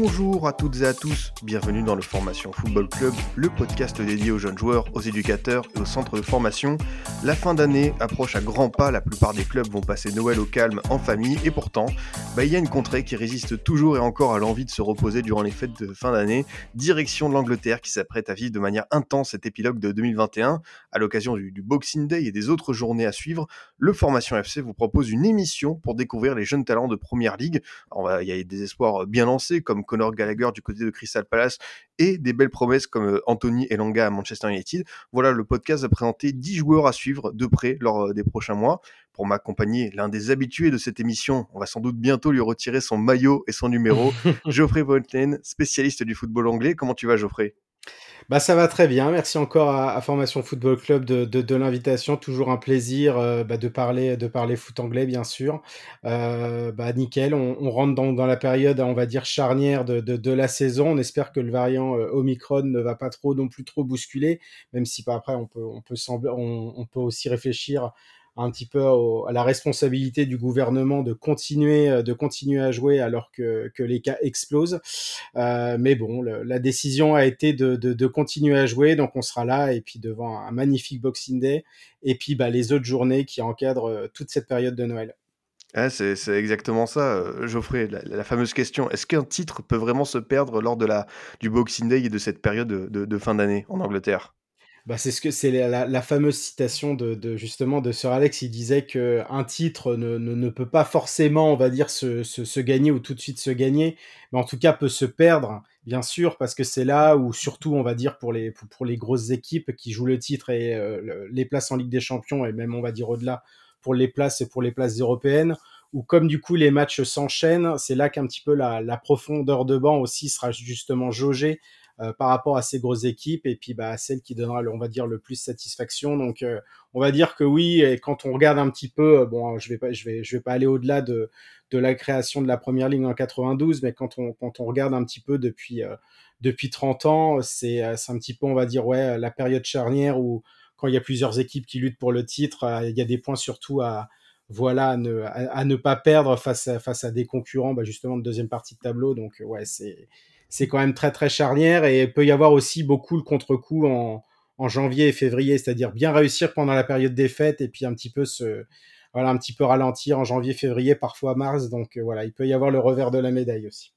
Bonjour à toutes et à tous, bienvenue dans le Formation Football Club, le podcast dédié aux jeunes joueurs, aux éducateurs et aux centres de formation. La fin d'année approche à grands pas, la plupart des clubs vont passer Noël au calme en famille et pourtant, bah, il y a une contrée qui résiste toujours et encore à l'envie de se reposer durant les fêtes de fin d'année, direction de l'Angleterre qui s'apprête à vivre de manière intense cet épilogue de 2021. À l'occasion du, du Boxing Day et des autres journées à suivre, le Formation FC vous propose une émission pour découvrir les jeunes talents de Première Ligue. Il y a des espoirs bien lancés comme Conor Gallagher du côté de Crystal Palace et des belles promesses comme euh, Anthony Elanga à Manchester United. Voilà, le podcast a présenté 10 joueurs à suivre de près lors euh, des prochains mois. Pour m'accompagner, l'un des habitués de cette émission, on va sans doute bientôt lui retirer son maillot et son numéro, Geoffrey Voigtlen, spécialiste du football anglais. Comment tu vas Geoffrey? Bah ça va très bien, merci encore à, à Formation Football Club de, de, de l'invitation, toujours un plaisir euh, bah, de parler de parler foot anglais bien sûr. Euh, bah nickel, on, on rentre dans, dans la période on va dire charnière de, de, la saison. On espère que le variant euh, Omicron ne va pas trop non plus trop bousculer, même si pas après on peut on peut sembler on, on peut aussi réfléchir un petit peu à la responsabilité du gouvernement de continuer euh, à jouer alors que, les cas explosent. Euh, mais bon, la décision a été de, continuer à jouer, donc on sera là et puis devant un magnifique Boxing Day et puis bah, les autres journées qui encadrent euh, toute cette période de Noël. Ah, c'est exactement ça, Geoffrey, la, fameuse question. Est-ce qu'un titre peut vraiment se perdre lors du Boxing Day et de cette période de, de- de fin d'année en Angleterre? Bah, c'est ce que c'est la, la- fameuse citation de, de justement de Sir Alex. Il disait que un titre ne, ne, ne peut pas forcément, on va dire, se, se, se gagner ou tout de suite se gagner, mais en tout cas peut se perdre, bien sûr, parce que c'est là où surtout, on va dire, pour les pour, les grosses équipes qui jouent le titre et euh, le- les places en Ligue des Champions et même on va dire au-delà pour les places et pour les places européennes. Où comme du coup les matchs s'enchaînent, c'est là qu'un petit peu la, la profondeur de banc aussi sera justement jaugée par rapport à ces grosses équipes et puis bah, celle qui donnera, on va dire, le plus satisfaction. Donc, euh, on va dire que oui, et quand on regarde un petit peu, euh, bon, je vais pas, je vais, je vais pas aller au-delà de, de la création de la première ligne en 92, mais quand on, quand on regarde un petit peu depuis, euh, depuis 30 ans, c'est, euh, un petit peu, on va dire, ouais, la période charnière où quand il y a plusieurs équipes qui luttent pour le titre, euh, il y a des points surtout à, voilà, à ne, à, à ne pas perdre face à, face à des concurrents, bah, justement, de deuxième partie de tableau. Donc, euh, ouais, c'est, c'est quand même très très charnière et il peut y avoir aussi beaucoup le contre-coup en, janvier et février, c'est-à-dire bien réussir pendant la période des fêtes et puis un petit peu se voilà un petit peu ralentir en janvier, février, parfois mars. Donc euh, voilà, il peut y avoir le revers de la médaille aussi.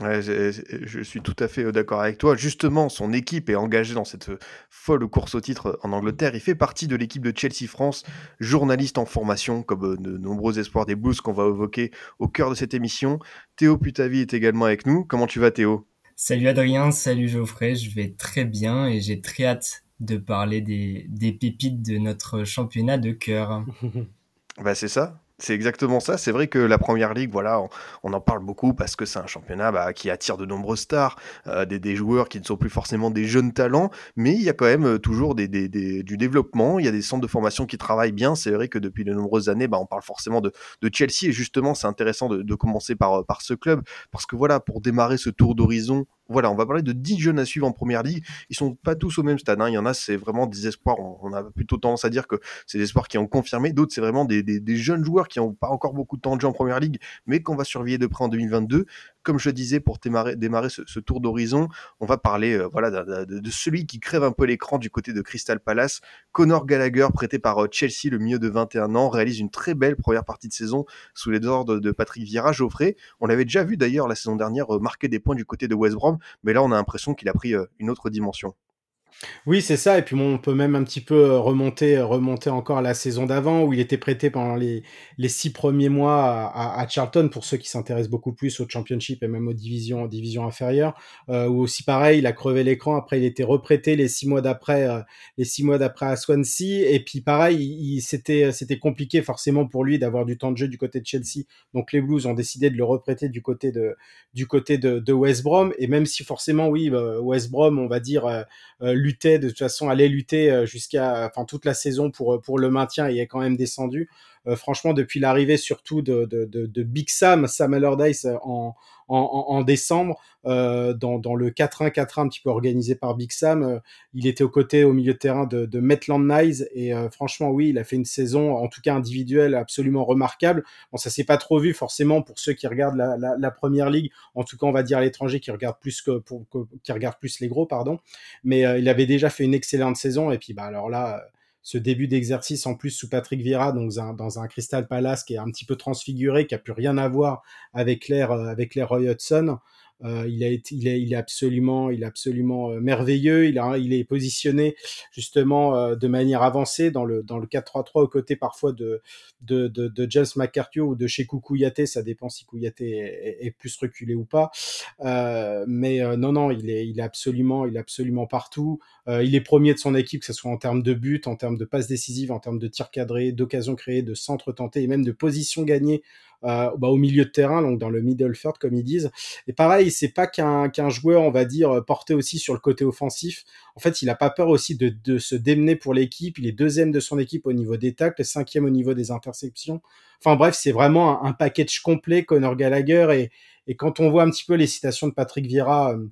Je suis tout à fait euh, d'accord avec toi. Justement, son équipe est engagée dans cette euh, folle course au titre en Angleterre. Il fait partie de l'équipe de Chelsea France, journaliste en formation, comme de nombreux espoirs des Blues qu'on va évoquer au cœur de cette émission. Théo Putavi est également avec nous. Comment tu vas, Théo? Salut Adrien, salut Geoffrey, je vais très bien et j'ai très hâte de parler des, des pépites de notre championnat de cœur. Bah c'est ça, c'est exactement ça. C'est vrai que la Première Ligue, voilà, on, en parle beaucoup parce que c'est un championnat bah, qui attire de nombreuses stars, euh, des, joueurs qui ne sont plus forcément des jeunes talents, mais il y a quand même euh, toujours du développement. Il y a des centres de formation qui travaillent bien. C'est vrai que depuis de nombreuses années, bah, on parle forcément de, Chelsea et justement, c'est intéressant de, de commencer par, euh, par ce club parce que voilà, pour démarrer ce tour d'horizon. Voilà, on va parler de 10 jeunes à suivre en première ligue. Ils sont pas tous au même stade. hein. Il y en a, c'est vraiment des espoirs. On, a plutôt tendance à dire que c'est des espoirs qui ont confirmé. D'autres, c'est vraiment des, des- des jeunes joueurs qui n'ont pas encore beaucoup de temps de jeu en première ligue, mais qu'on va surveiller de près en 2022. Comme je disais, pour démarrer, ce, tour d'horizon, on va parler euh, voilà, de, celui qui crève un peu l'écran du côté de Crystal Palace. Conor Gallagher, prêté par euh, Chelsea, le milieu de 21 ans, réalise une très belle première partie de saison sous les ordres de Patrick Vieira. Geoffrey, on l'avait déjà vu d'ailleurs la saison dernière euh, marquer des points du côté de West Brom, mais là on a l'impression qu'il a pris une autre dimension. Oui, c'est ça. Et puis on peut même un petit peu euh, remonter, remonter encore à la saison d'avant où il était prêté pendant les, les six premiers mois à, Charlton pour ceux qui s'intéressent beaucoup plus au Championship et même aux divisions, divisions inférieures. Euh, où aussi pareil, il a crevé l'écran. Après, il était reprêté les six mois d'après, euh, les six mois d'après à Swansea. Et puis pareil, il, c'était, c'était compliqué forcément pour lui d'avoir du temps de jeu du côté de Chelsea. Donc les Blues ont décidé de le reprêter du côté de, du côté de, West Brom. Et même si forcément, oui, euh, West Brom, on va dire, euh, euh, de toute façon, allait lutter jusqu'à, enfin toute la saison pour pour le maintien et est quand même descendu. Franchement, depuis l'arrivée surtout de, de, de, de, Big Sam, Sam Allardyce en, en, décembre euh, dans, dans, le 4-1-4-1 un petit peu organisé par Big Sam. Euh, il était aux côtés au milieu de terrain de, de Maitland Nice et euh, franchement oui, il a fait une saison en tout cas individuelle absolument remarquable. Bon, ça s'est pas trop vu forcément pour ceux qui regardent la, la, la première ligue. En tout cas, on va dire l'étranger qui regarde plus que pour qui regarde plus les gros, pardon. Mais il avait déjà fait une excellente saison et puis bah alors là ce début d'exercice en plus sous Patrick Vieira, donc dans un Crystal Palace qui est un petit peu transfiguré, qui a plus rien à voir avec l'air euh, avec Roy Hudson. Euh, il, est, absolument, euh, merveilleux. Il, est positionné justement euh, de manière avancée dans le, dans le 4-3-3 aux côtés parfois de, de, James McCarthy ou de chez Kouyaté. Ça dépend si Kouyaté est, plus reculé ou pas. Mais non, non, il est, absolument, il est absolument partout. il est premier de son équipe, que ce soit en termes de but, en termes de passes décisives, en termes de tirs cadrés, d'occasions créées, de centres tentés et même de positions gagnées euh, bah, au milieu de terrain, donc dans le middle third comme ils disent. Et pareil, c'est pas qu'un qu'un joueur, on va dire, porté aussi sur le côté offensif. En fait, il a pas peur aussi de, de se démener pour l'équipe. Il est deuxième de son équipe au niveau des tacles, cinquième au niveau des interceptions. Enfin bref, c'est vraiment un, package complet, Conor Gallagher. Et, et quand on voit un petit peu les citations de Patrick Vieira euh,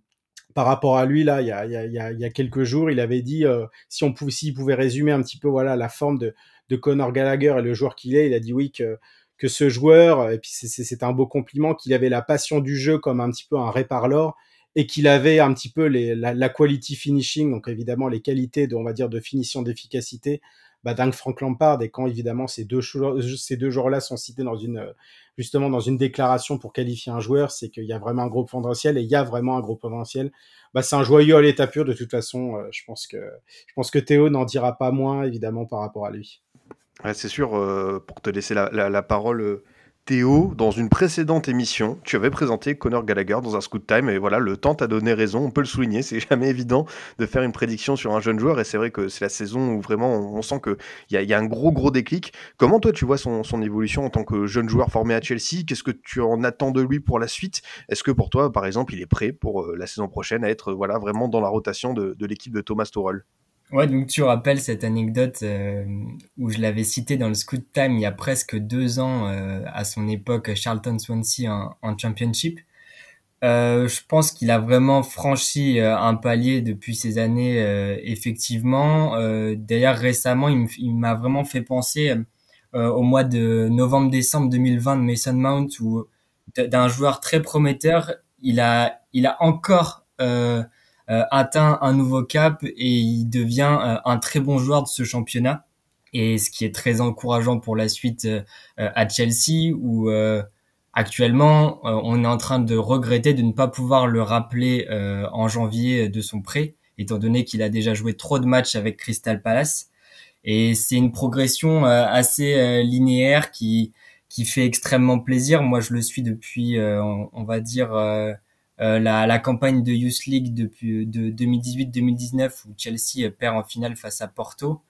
par rapport à lui là il y a, il y a, il y a quelques jours il avait dit euh, si on pouvait s'il pouvait résumer un petit peu voilà la forme de, de Conor Gallagher et le joueur qu'il est il a dit oui que que ce joueur, et puis c'est un beau compliment, qu'il avait la passion du jeu comme un petit peu un réparlor et qu'il avait un petit peu les, la, la, quality finishing, donc évidemment les qualités de, on va dire, de finition, d'efficacité, bah, dingue Frank Lampard. Et quand évidemment ces deux, ces deux joueurs-là sont cités dans une, justement dans une déclaration pour qualifier un joueur, c'est qu'il y a vraiment un gros potentiel et il y a vraiment un gros potentiel. Bah, c'est un joyau à l'état pur de toute façon. Euh, je pense que, je pense que Théo n'en dira pas moins évidemment par rapport à lui. C'est sûr, euh, pour te laisser la, parole, euh, Théo, dans une précédente émission, tu avais présenté Conor Gallagher dans un Scoot Time, et voilà, le temps t'a donné raison, on peut le souligner, c'est jamais évident de faire une prédiction sur un jeune joueur, et c'est vrai que c'est la saison où vraiment on, on sent qu'il y a, y a un gros gros déclic. Comment toi tu vois son, son évolution en tant que jeune joueur formé à Chelsea? Qu'est-ce que tu en attends de lui pour la suite? Est-ce que pour toi, par exemple, il est prêt pour euh, la saison prochaine à être voilà, vraiment dans la rotation de, de l'équipe de Thomas Tuchel? Ouais, donc tu rappelles cette anecdote euh, où je l'avais cité dans le Scoot Time il y a presque deux ans, euh, à son époque, Charlton Swansea en, en Championship. Euh, je pense qu'il a vraiment franchi euh, un palier depuis ces années, euh, effectivement. D'ailleurs, récemment, il m'a vraiment fait penser au mois de novembre-décembre 2020 de Mason Mount, où d'un joueur très prometteur, il a, il a encore euh, atteint un nouveau cap et il devient euh, un très bon joueur de ce championnat. Et ce qui est très encourageant pour la suite euh, à Chelsea, où actuellement on est en train de regretter de ne pas pouvoir le rappeler en janvier de son prêt, étant donné qu'il a déjà joué trop de matchs avec Crystal Palace. Et c'est une progression assez linéaire qui qui fait extrêmement plaisir. Moi, je le suis depuis, on, va dire, euh, la, la, campagne de Youth League depuis de 2018-2019 où Chelsea perd en finale face à Porto.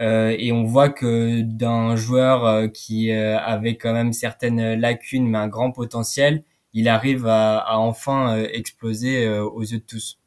Euh, et on voit que d'un joueur euh, qui euh, avait quand même certaines lacunes mais un grand potentiel, il arrive à enfin exploser aux yeux de tous.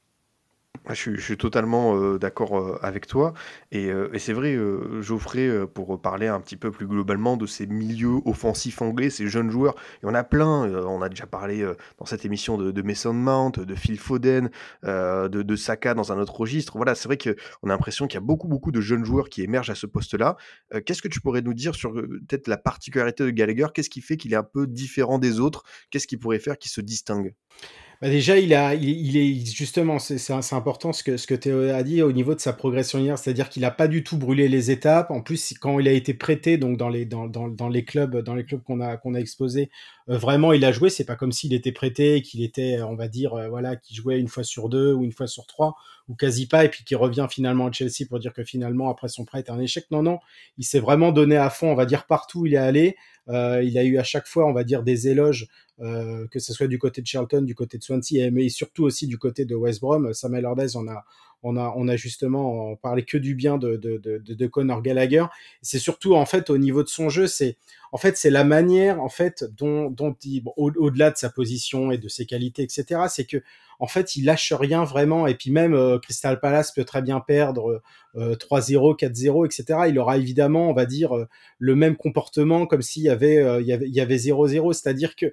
Je suis, totalement euh, d'accord euh, avec toi. Et, euh, c'est vrai, Geoffrey, pour parler un petit peu plus globalement de ces milieux offensifs anglais, ces jeunes joueurs, il y en a plein. on a déjà parlé dans cette émission de, de Mason Mount, de Phil Foden, de, de Saka dans un autre registre. Voilà, c'est vrai qu'on a l'impression qu'il y a beaucoup, beaucoup de jeunes joueurs qui émergent à ce poste-là. Qu'est-ce que tu pourrais nous dire sur peut-être la particularité de Gallagher? Qu'est-ce qui fait qu'il est un peu différent des autres? Qu'est-ce qui pourrait faire qu'il se distingue? Bah déjà, il a, il, il est justement, c'est important ce que ce que Théo a dit au niveau de sa progression hier, c'est-à-dire qu'il n'a pas du tout brûlé les étapes. En plus, quand il a été prêté, donc dans les dans, dans, dans les clubs, dans les clubs qu'on a qu'on a exposés, euh, vraiment, il a joué. C'est pas comme s'il était prêté, qu'il était, on va dire, euh, voilà, qu'il jouait une fois sur deux ou une fois sur trois ou quasi pas, et puis qu'il revient finalement à Chelsea pour dire que finalement après son prêt est un échec. Non, non, il s'est vraiment donné à fond, on va dire partout où il est allé. Euh, il a eu à chaque fois, on va dire, des éloges euh, que ce soit du côté de Charlton, du côté de Swansea, mais surtout aussi du côté de West Brom. Samuel Allardyce, on a, on a, on a justement parlé que du bien de, de, de, de Conor Gallagher. C'est surtout en fait au niveau de son jeu, c'est en fait c'est la manière en fait dont, dont il, au-delà de sa position et de ses qualités, etc. C'est que en fait il lâche rien vraiment. Et puis même euh, Crystal Palace peut très bien perdre euh, 3-0, 4-0, etc. Il aura évidemment, on va dire, euh, le même comportement comme s'il y avait, euh, il y avait, il y avait 0-0. C'est-à-dire que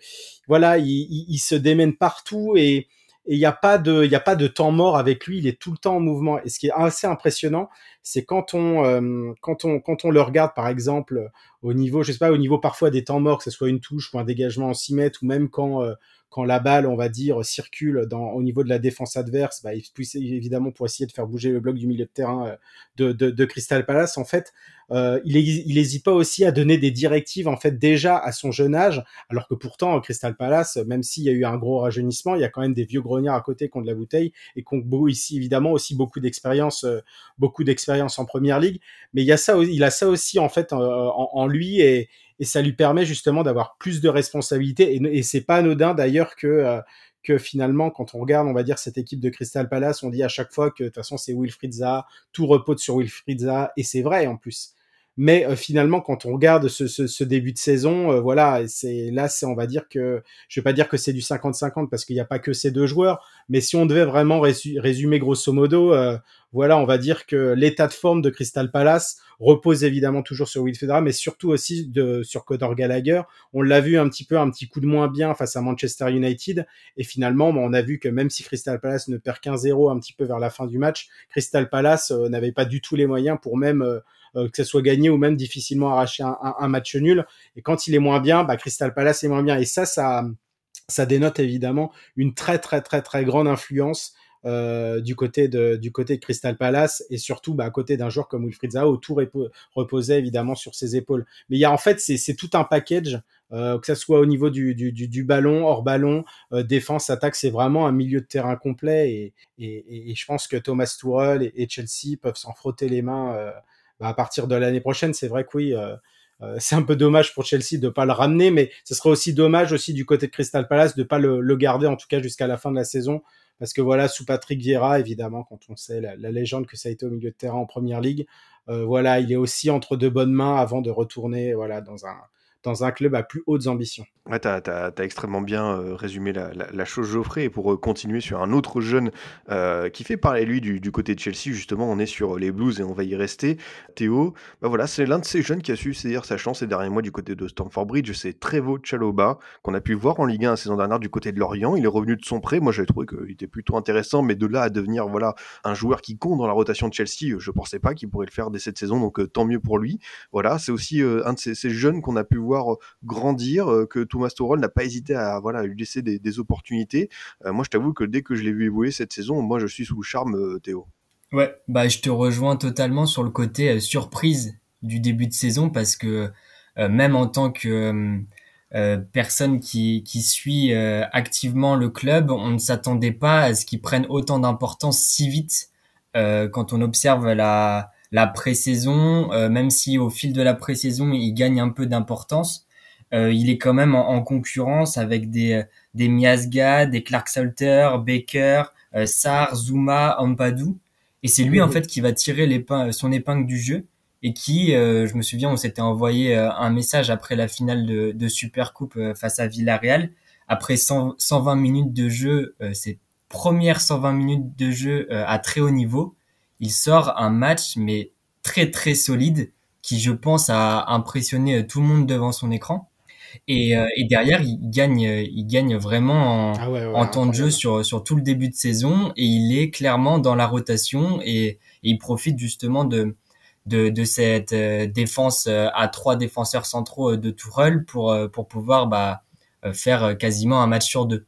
voilà, il, il, il se démène partout et et il n'y a pas de il y a pas de temps mort avec lui il est tout le temps en mouvement. Et ce qui est assez impressionnant c'est quand on euh, quand on quand on le regarde par exemple au niveau je sais pas au niveau parfois des temps morts que ce soit une touche ou un dégagement en 6 mètres ou même quand euh, quand la balle, on va dire, circule dans, au niveau de la défense adverse, bah, il évidemment pour essayer de faire bouger le bloc du milieu de terrain euh, de, de, Crystal Palace. En fait, euh, il n'hésite pas aussi à donner des directives en fait déjà à son jeune âge, alors que pourtant Crystal Palace, même s'il y a eu un gros rajeunissement, il y a quand même des vieux grognards à côté qui ont de la bouteille et qui ont ici évidemment aussi beaucoup d'expérience, euh, beaucoup d'expérience en première ligue. Mais il a ça, aussi en fait en, lui et, ça lui permet justement d'avoir plus de responsabilités. Et, et c'est pas anodin d'ailleurs que euh, que finalement, quand on regarde, on va dire cette équipe de Crystal Palace, on dit à chaque fois que de toute façon c'est Wilfried Zaha, tout repose sur Wilfried Zaha, et c'est vrai en plus. Mais euh, finalement, quand on regarde ce, ce, ce début de saison, euh, voilà, c'est là, c'est on va dire que je vais pas dire que c'est du 50-50 parce qu'il n'y a pas que ces deux joueurs, mais si on devait vraiment résumer grosso modo, euh, voilà, on va dire que l'état de forme de Crystal Palace repose évidemment toujours sur Will Fedra, mais surtout aussi de, sur Conor Gallagher. On l'a vu un petit peu, un petit coup de moins bien face à Manchester United, et finalement, on a vu que même si Crystal Palace ne perd qu'un 0 un petit peu vers la fin du match, Crystal Palace euh, n'avait pas du tout les moyens pour même euh, que ça soit gagné ou même difficilement arracher un, match nul. Et quand il est moins bien, bah, Crystal Palace est moins bien. Et ça, ça, ça dénote évidemment une très très très très grande influence euh, du côté de du côté de Crystal Palace et surtout bah, à côté d'un joueur comme Wilfried Zaha tout reposait évidemment sur ses épaules. Mais il y a en fait c'est tout un package euh, que ça soit au niveau du, du, du, ballon, hors ballon, euh, défense, attaque, c'est vraiment un milieu de terrain complet et, et, et je pense que Thomas Tuchel et, et Chelsea peuvent s'en frotter les mains euh, bah, à partir de l'année prochaine. C'est vrai que oui. Euh, euh, c'est un peu dommage pour Chelsea de pas le ramener, mais ce serait aussi dommage aussi du côté de Crystal Palace de pas le, garder en tout cas jusqu'à la fin de la saison, parce que voilà sous Patrick Vieira évidemment quand on sait la, légende que ça a été au milieu de terrain en première ligue, euh, voilà il est aussi entre de bonnes mains avant de retourner voilà dans un dans un club à plus hautes ambitions. Ouais, tu as, extrêmement bien euh, résumé la, chose Geoffrey. Et pour euh, continuer sur un autre jeune euh, qui fait parler lui du, du, côté de Chelsea, justement, on est sur les Blues et on va y rester. Théo, bah voilà, c'est l'un de ces jeunes qui a su saisir sa chance ces derniers mois du côté de Stamford Bridge. C'est Trevo Chaloba, qu'on a pu voir en Ligue 1 la saison dernière du côté de Lorient. Il est revenu de son prêt. Moi, j'avais trouvé qu'il était plutôt intéressant, mais de là à devenir voilà un joueur qui compte dans la rotation de Chelsea, je pensais pas qu'il pourrait le faire dès cette saison. Donc, tant mieux pour lui. Voilà, c'est aussi un de ces jeunes qu'on a pu voir grandir, que Thomas Tuchel n'a pas hésité à voilà lui laisser des, opportunités. Euh, moi, je t'avoue que dès que je l'ai vu évoluer cette saison, moi, je suis sous le charme, euh, Théo. Ouais, bah je te rejoins totalement sur le côté euh, surprise du début de saison parce que euh, même en tant que euh, personne qui, qui suit activement le club, on ne s'attendait pas à ce qu'il prenne autant d'importance si vite quand on observe la, la pré-saison, même si au fil de la pré-saison il gagne un peu d'importance euh, il est quand même en, en, concurrence avec des, des Miasga, des Clark Salter, Baker, euh, Sar, Zuma, Ampadou. Et c'est lui, en mhm. fait, qui va tirer son épingle du jeu et qui, euh, je me souviens, on s'était envoyé euh, un message après la finale de, de Super Coupe euh, face à Villarreal. Après 100, 120 minutes de jeu, ses premières 120 minutes de jeu à très haut niveau, il sort un match, mais très très solide, qui, je pense, a impressionné tout le monde devant son écran. Et, euh, et derrière, il gagne, il gagne vraiment en, ah ouais, ouais, en temps de jeu sur, sur tout le début de saison et il est clairement dans la rotation et, et il profite justement de, de, de cette euh, défense euh, à trois défenseurs centraux de Tourelle pour, pour pouvoir bah, faire quasiment un match sur deux.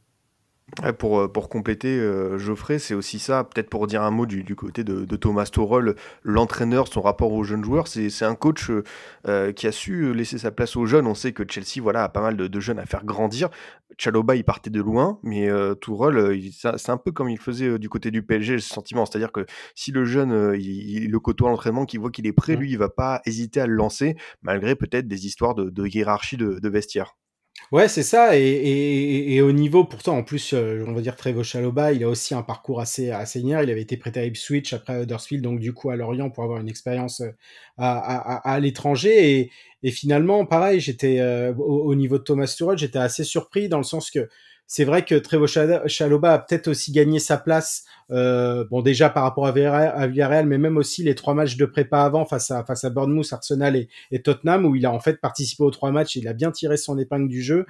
Ouais, pour, euh, pour compléter, euh, Geoffrey, c'est aussi ça, peut-être pour dire un mot du, du côté de, de, Thomas Tuchel, l'entraîneur, son rapport aux jeunes joueurs, c'est un coach euh, qui a su laisser sa place aux jeunes. On sait que Chelsea voilà, a pas mal de, de jeunes à faire grandir. Chaloba, il partait de loin, mais euh, Tourelle, c'est un peu comme il faisait du côté du PSG, ce sentiment. C'est-à-dire que si le jeune, il, il, le côtoie à l'entraînement, qu'il voit qu'il est prêt, lui, il va pas hésiter à le lancer, malgré peut-être des histoires de, de hiérarchie de, de vestiaire. Ouais, c'est ça. Et, au niveau, pourtant, en plus, euh, on va dire Trevo Chaloba, il a aussi un parcours assez, assez Il avait été prêté à Ipswich après Huddersfield, donc du coup à Lorient pour avoir une expérience euh, à, l'étranger. Et, finalement, pareil, j'étais euh, au, niveau de Thomas Tuchel, j'étais assez surpris dans le sens que c'est vrai que Trevo Chaloba a peut-être aussi gagné sa place, euh, bon déjà par rapport à Villarreal, mais même aussi les trois matchs de prépa avant face à face à Bournemouth, Arsenal et, Tottenham, où il a en fait participé aux trois matchs, il a bien tiré son épingle du jeu.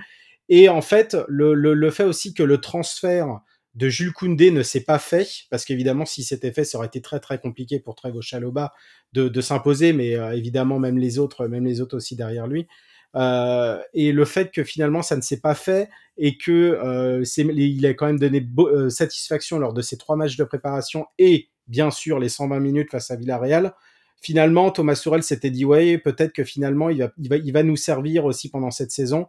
Et en fait, le, fait aussi que le transfert de Jules Koundé ne s'est pas fait, parce qu'évidemment, si c'était fait, ça aurait été très très compliqué pour Trevo Chaloba de, s'imposer, mais euh, évidemment même les autres, même les autres aussi derrière lui. Euh, et le fait que finalement ça ne s'est pas fait et que euh, il a quand même donné euh, satisfaction lors de ces trois matchs de préparation et bien sûr les 120 minutes face à Villarreal. Finalement, Thomas Sorel s'était dit ouais, peut-être que finalement il va, nous servir aussi pendant cette saison.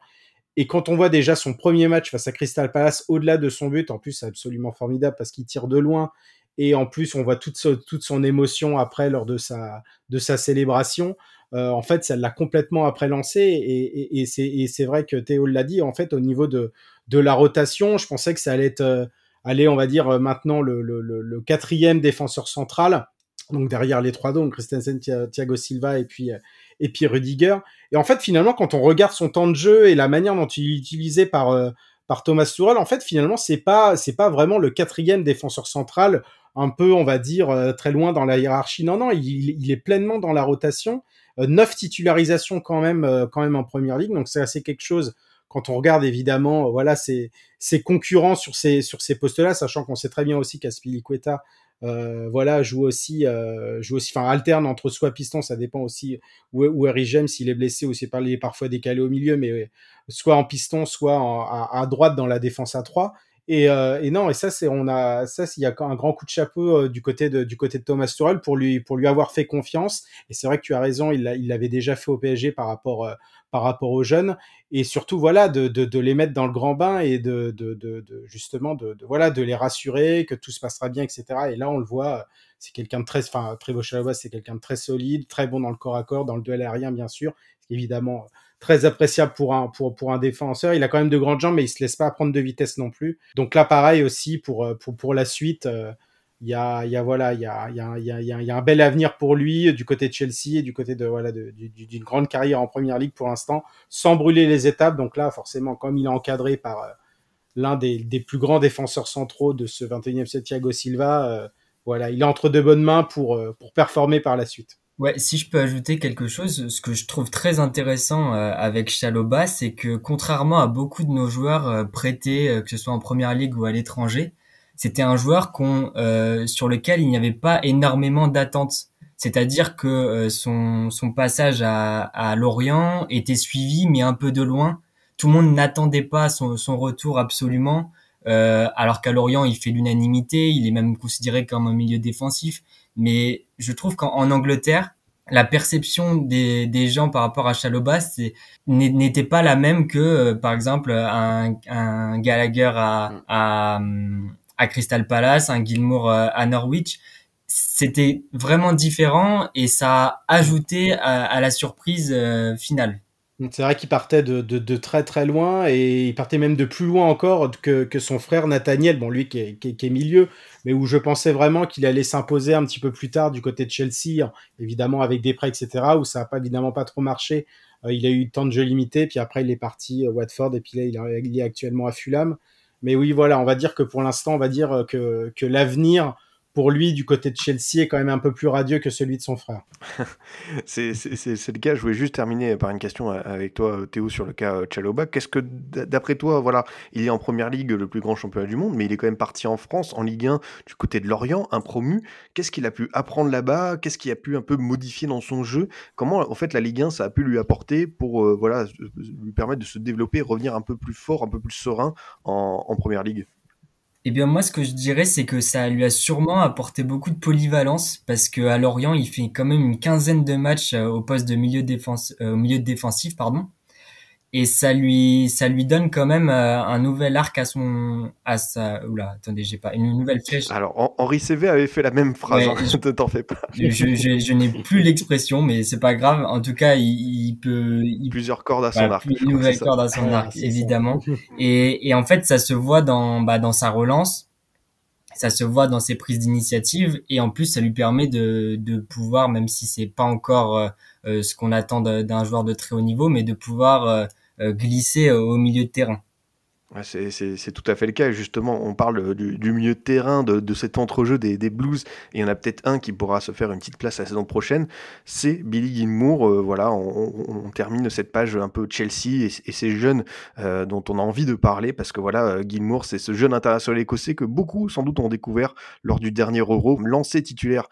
Et quand on voit déjà son premier match face à Crystal Palace, au-delà de son but, en plus c'est absolument formidable parce qu'il tire de loin et en plus on voit toute, son émotion après lors de sa célébration. Euh, en fait, ça l'a complètement après lancé. Et, et, c'est vrai que Théo l'a dit. En fait, au niveau de, la rotation, je pensais que ça allait être, euh, aller, on va dire, euh, maintenant le, quatrième défenseur central. Donc derrière les trois donc Christensen, Thiago Silva et puis, et puis Rudiger. Et en fait, finalement, quand on regarde son temps de jeu et la manière dont il est utilisé par, Thomas Tuchel, en fait, finalement, c'est pas, pas vraiment le quatrième défenseur central, un peu, on va dire, très loin dans la hiérarchie. Non, non, il est pleinement dans la rotation. Euh, neuf titularisations quand même, euh, quand même en première ligue. Donc c'est assez quelque chose quand on regarde évidemment, euh, voilà, ses, concurrents sur ces sur ces postes-là, sachant qu'on sait très bien aussi qu'Aspilicueta, euh, voilà, joue aussi, joue aussi, enfin alterne entre soit piston, ça dépend aussi où, où James s'il est blessé ou s'il est parfois décalé au milieu, mais soit en piston, soit à, à, droite dans la défense à 3. Et, euh, et, non, et ça, c'est on a ça, il y a un grand coup de chapeau euh, du côté de du côté de Thomas Tuchel pour lui pour lui avoir fait confiance. Et c'est vrai que tu as raison, il l'avait déjà fait au PSG par rapport euh, par rapport aux jeunes et surtout voilà de, de, les mettre dans le grand bain et de, de, justement de, voilà de les rassurer que tout se passera bien, etc. Et là, on le voit, c'est quelqu'un de très, enfin Trevo c'est quelqu'un de très solide, très bon dans le corps à corps, dans le duel aérien bien sûr, évidemment très appréciable pour un, pour, pour un défenseur. Il a quand même de grandes jambes, mais il se laisse pas prendre de vitesse non plus. Donc là, pareil aussi pour, euh, pour, pour la suite. Euh, il y a, y a voilà il y a, a, y, a, y a un bel avenir pour lui du côté de Chelsea et du côté de voilà d'une grande carrière en première ligue pour l'instant sans brûler les étapes. Donc là forcément comme il est encadré par euh, l'un des, des, plus grands défenseurs centraux de ce 21e siècle Thiago Silva voilà il est entre de bonnes mains pour pour performer par la suite. Ouais, si je peux ajouter quelque chose, ce que je trouve très intéressant euh, avec Chaloba, c'est que contrairement à beaucoup de nos joueurs euh, prêtés, euh, que ce soit en première ligue ou à l'étranger, c'était un joueur qu'on, sur lequel il n'y avait pas énormément d'attentes. C'est-à-dire que son, son passage à, à Lorient était suivi, mais un peu de loin. Tout le monde n'attendait pas son, son retour absolument. alors qu'à Lorient, il fait l'unanimité, il est même considéré comme un milieu défensif. Mais je trouve qu'en Angleterre, la perception des, des gens par rapport à Chaloba n'était pas la même que, euh, par exemple, un, un Gallagher à, à, à, Crystal Palace, un Gilmour euh, à Norwich. C'était vraiment différent et ça a ajouté à, la surprise euh, finale. C'est vrai qu'il partait de, très très loin et il partait même de plus loin encore que, que son frère Nathaniel, bon lui qui est, qui, est, milieu, mais où je pensais vraiment qu'il allait s'imposer un petit peu plus tard du côté de Chelsea, évidemment avec des prêts, etc., où ça n'a pas évidemment pas trop marché. Euh, il a eu tant de jeux limités, puis après il est parti à Watford et puis là il est actuellement à Fulham. Mais oui, voilà, on va dire que pour l'instant, on va dire que, que l'avenir pour lui, du côté de Chelsea, est quand même un peu plus radieux que celui de son frère. c'est le cas. Je voulais juste terminer par une question avec toi, Théo, sur le cas euh, Chaloba. Qu'est-ce que, d'après toi, voilà, il est en première ligue, le plus grand championnat du monde, mais il est quand même parti en France, en Ligue 1, du côté de Lorient, un promu. Qu'est-ce qu'il a pu apprendre là-bas? Qu'est-ce qu'il a pu un peu modifier dans son jeu? Comment, en fait, la Ligue 1, ça a pu lui apporter pour, euh, voilà, lui permettre de se développer, revenir un peu plus fort, un peu plus serein en, en première ligue? Eh bien, moi, ce que je dirais, c'est que ça lui a sûrement apporté beaucoup de polyvalence parce que à Lorient, il fait quand même une quinzaine de matchs euh, au poste de milieu, défense, euh, milieu défensif, pardon. Et ça lui ça lui donne quand même euh, un nouvel arc à son à sa oula attendez j'ai pas une nouvelle flèche. Alors Henri CV avait fait la même phrase ouais, hein, t'en fais pas. je, je, je n'ai plus l'expression mais c'est pas grave. En tout cas il, il peut il, plusieurs cordes à son arc. une nouvelle corde à son arc évidemment. Et, et en fait ça se voit dans bah, dans sa relance. Ça se voit dans ses prises d'initiative. Et en plus ça lui permet de, de pouvoir même si c'est pas encore euh, ce qu'on attend d'un joueur de très haut niveau mais de pouvoir euh, euh, glisser au milieu de terrain. C'est tout à fait le cas. Justement, on parle du, milieu de terrain, de, cet entrejeu des, des, Blues, et il y en a peut-être un qui pourra se faire une petite place la saison prochaine. C'est Billy Gilmour. Euh, voilà, on, termine cette page un peu Chelsea et, ces jeunes euh, dont on a envie de parler parce que voilà, euh, Gilmour, c'est ce jeune international écossais que beaucoup sans doute ont découvert lors du dernier Euro, lancé titulaire